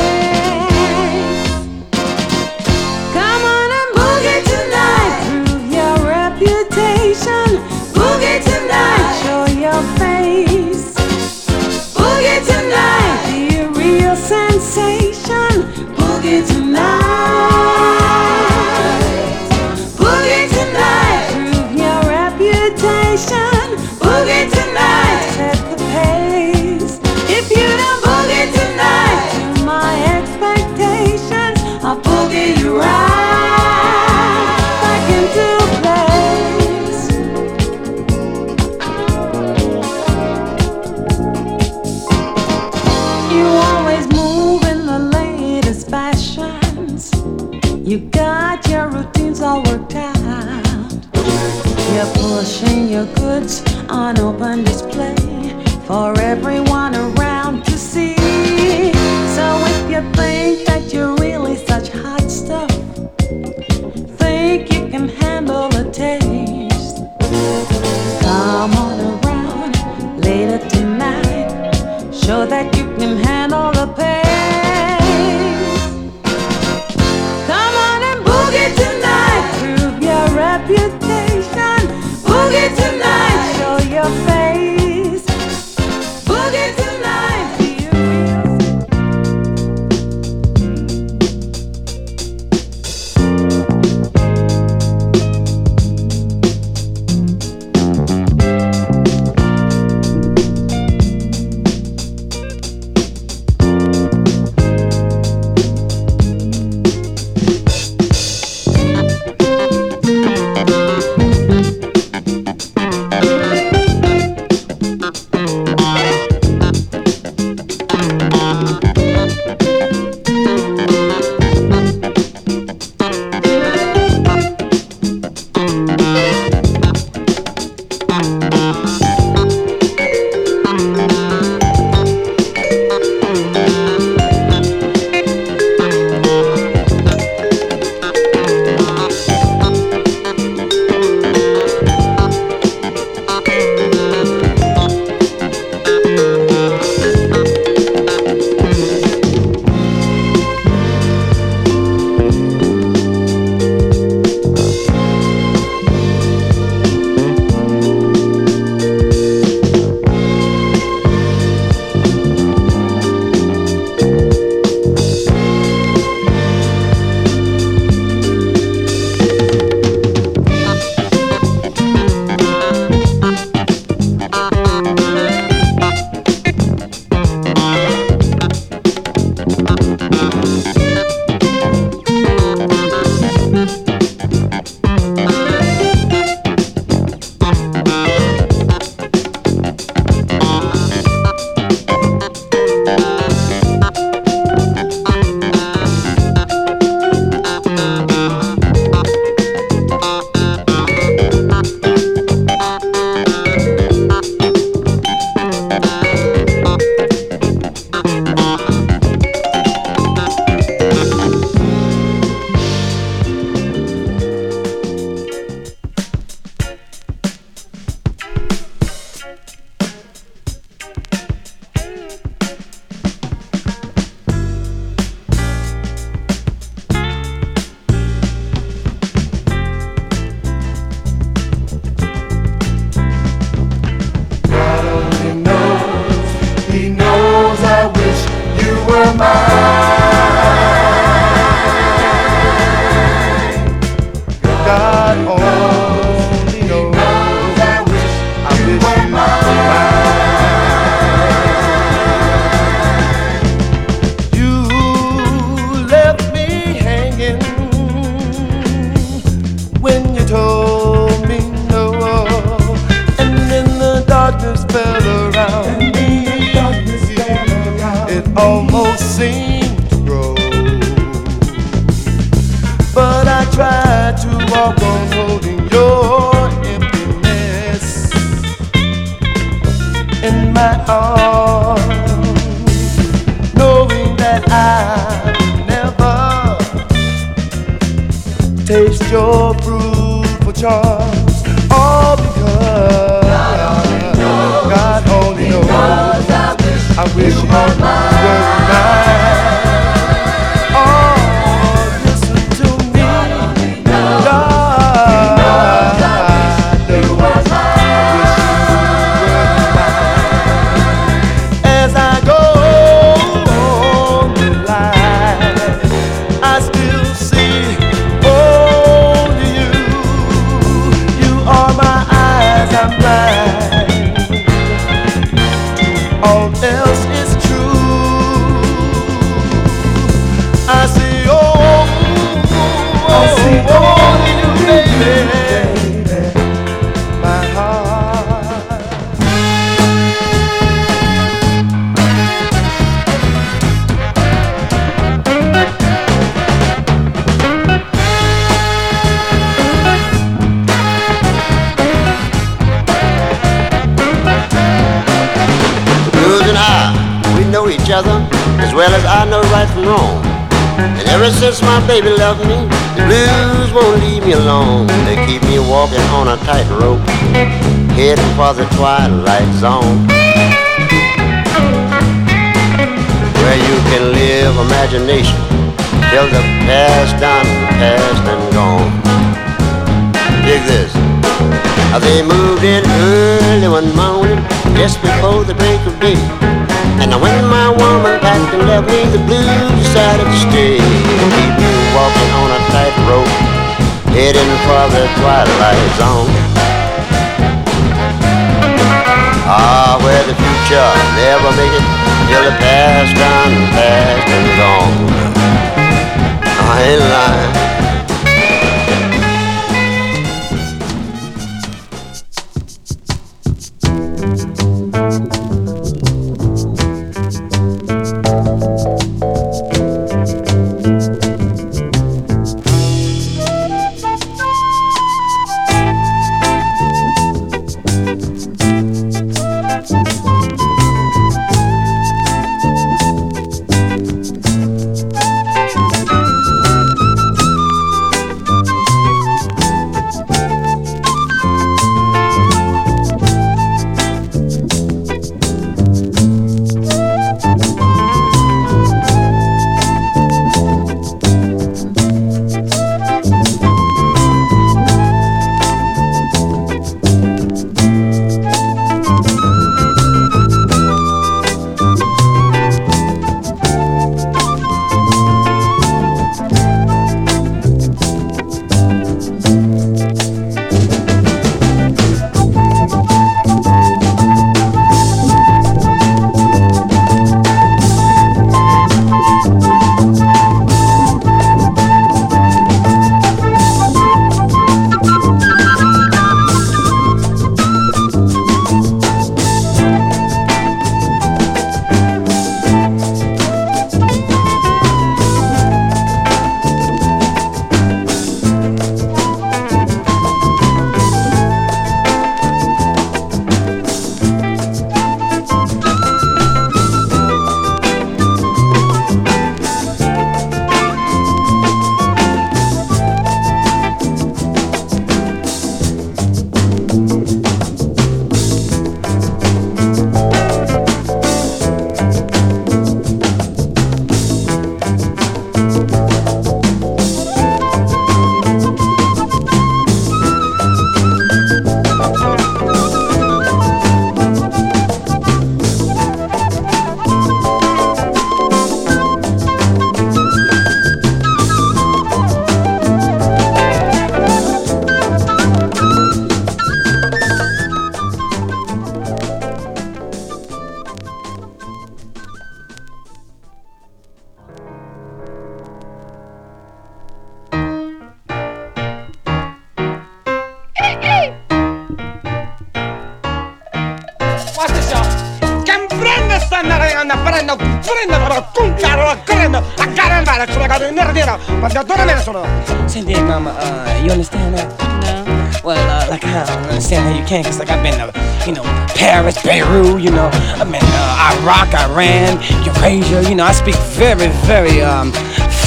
Iran, Eurasia, you know, I speak very, very um,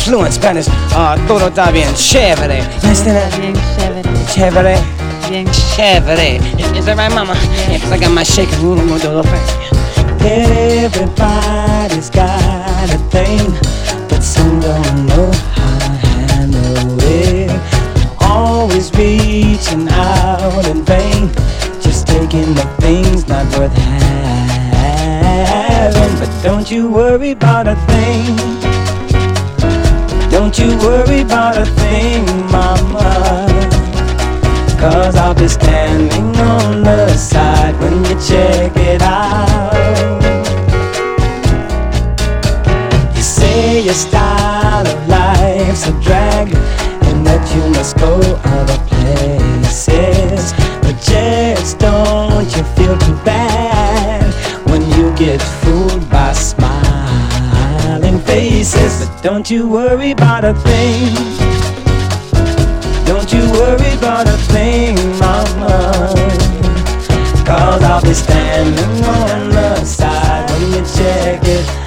fluent Spanish. Uh, todo está bien chévere. Understand that? Bien chévere. Bien chévere. Is, that right, Mama? Yeah, cause I got my shaker. Ooh, I'm gonna do a little thing. Everybody's got a thing, but some don't know how to handle it. Always reaching out in vain, just taking the things not worth having. Don't you worry about a thing. Don't you worry about a thing, mama. Cause I'll be standing on the side when you check it out. You say your style of life's a drag and that you must go other places. But just don't you feel too bad when you get fooled Don't you worry about a thing. Don't you worry about a thing, mama. Cause I'll be standing on the side when you check it.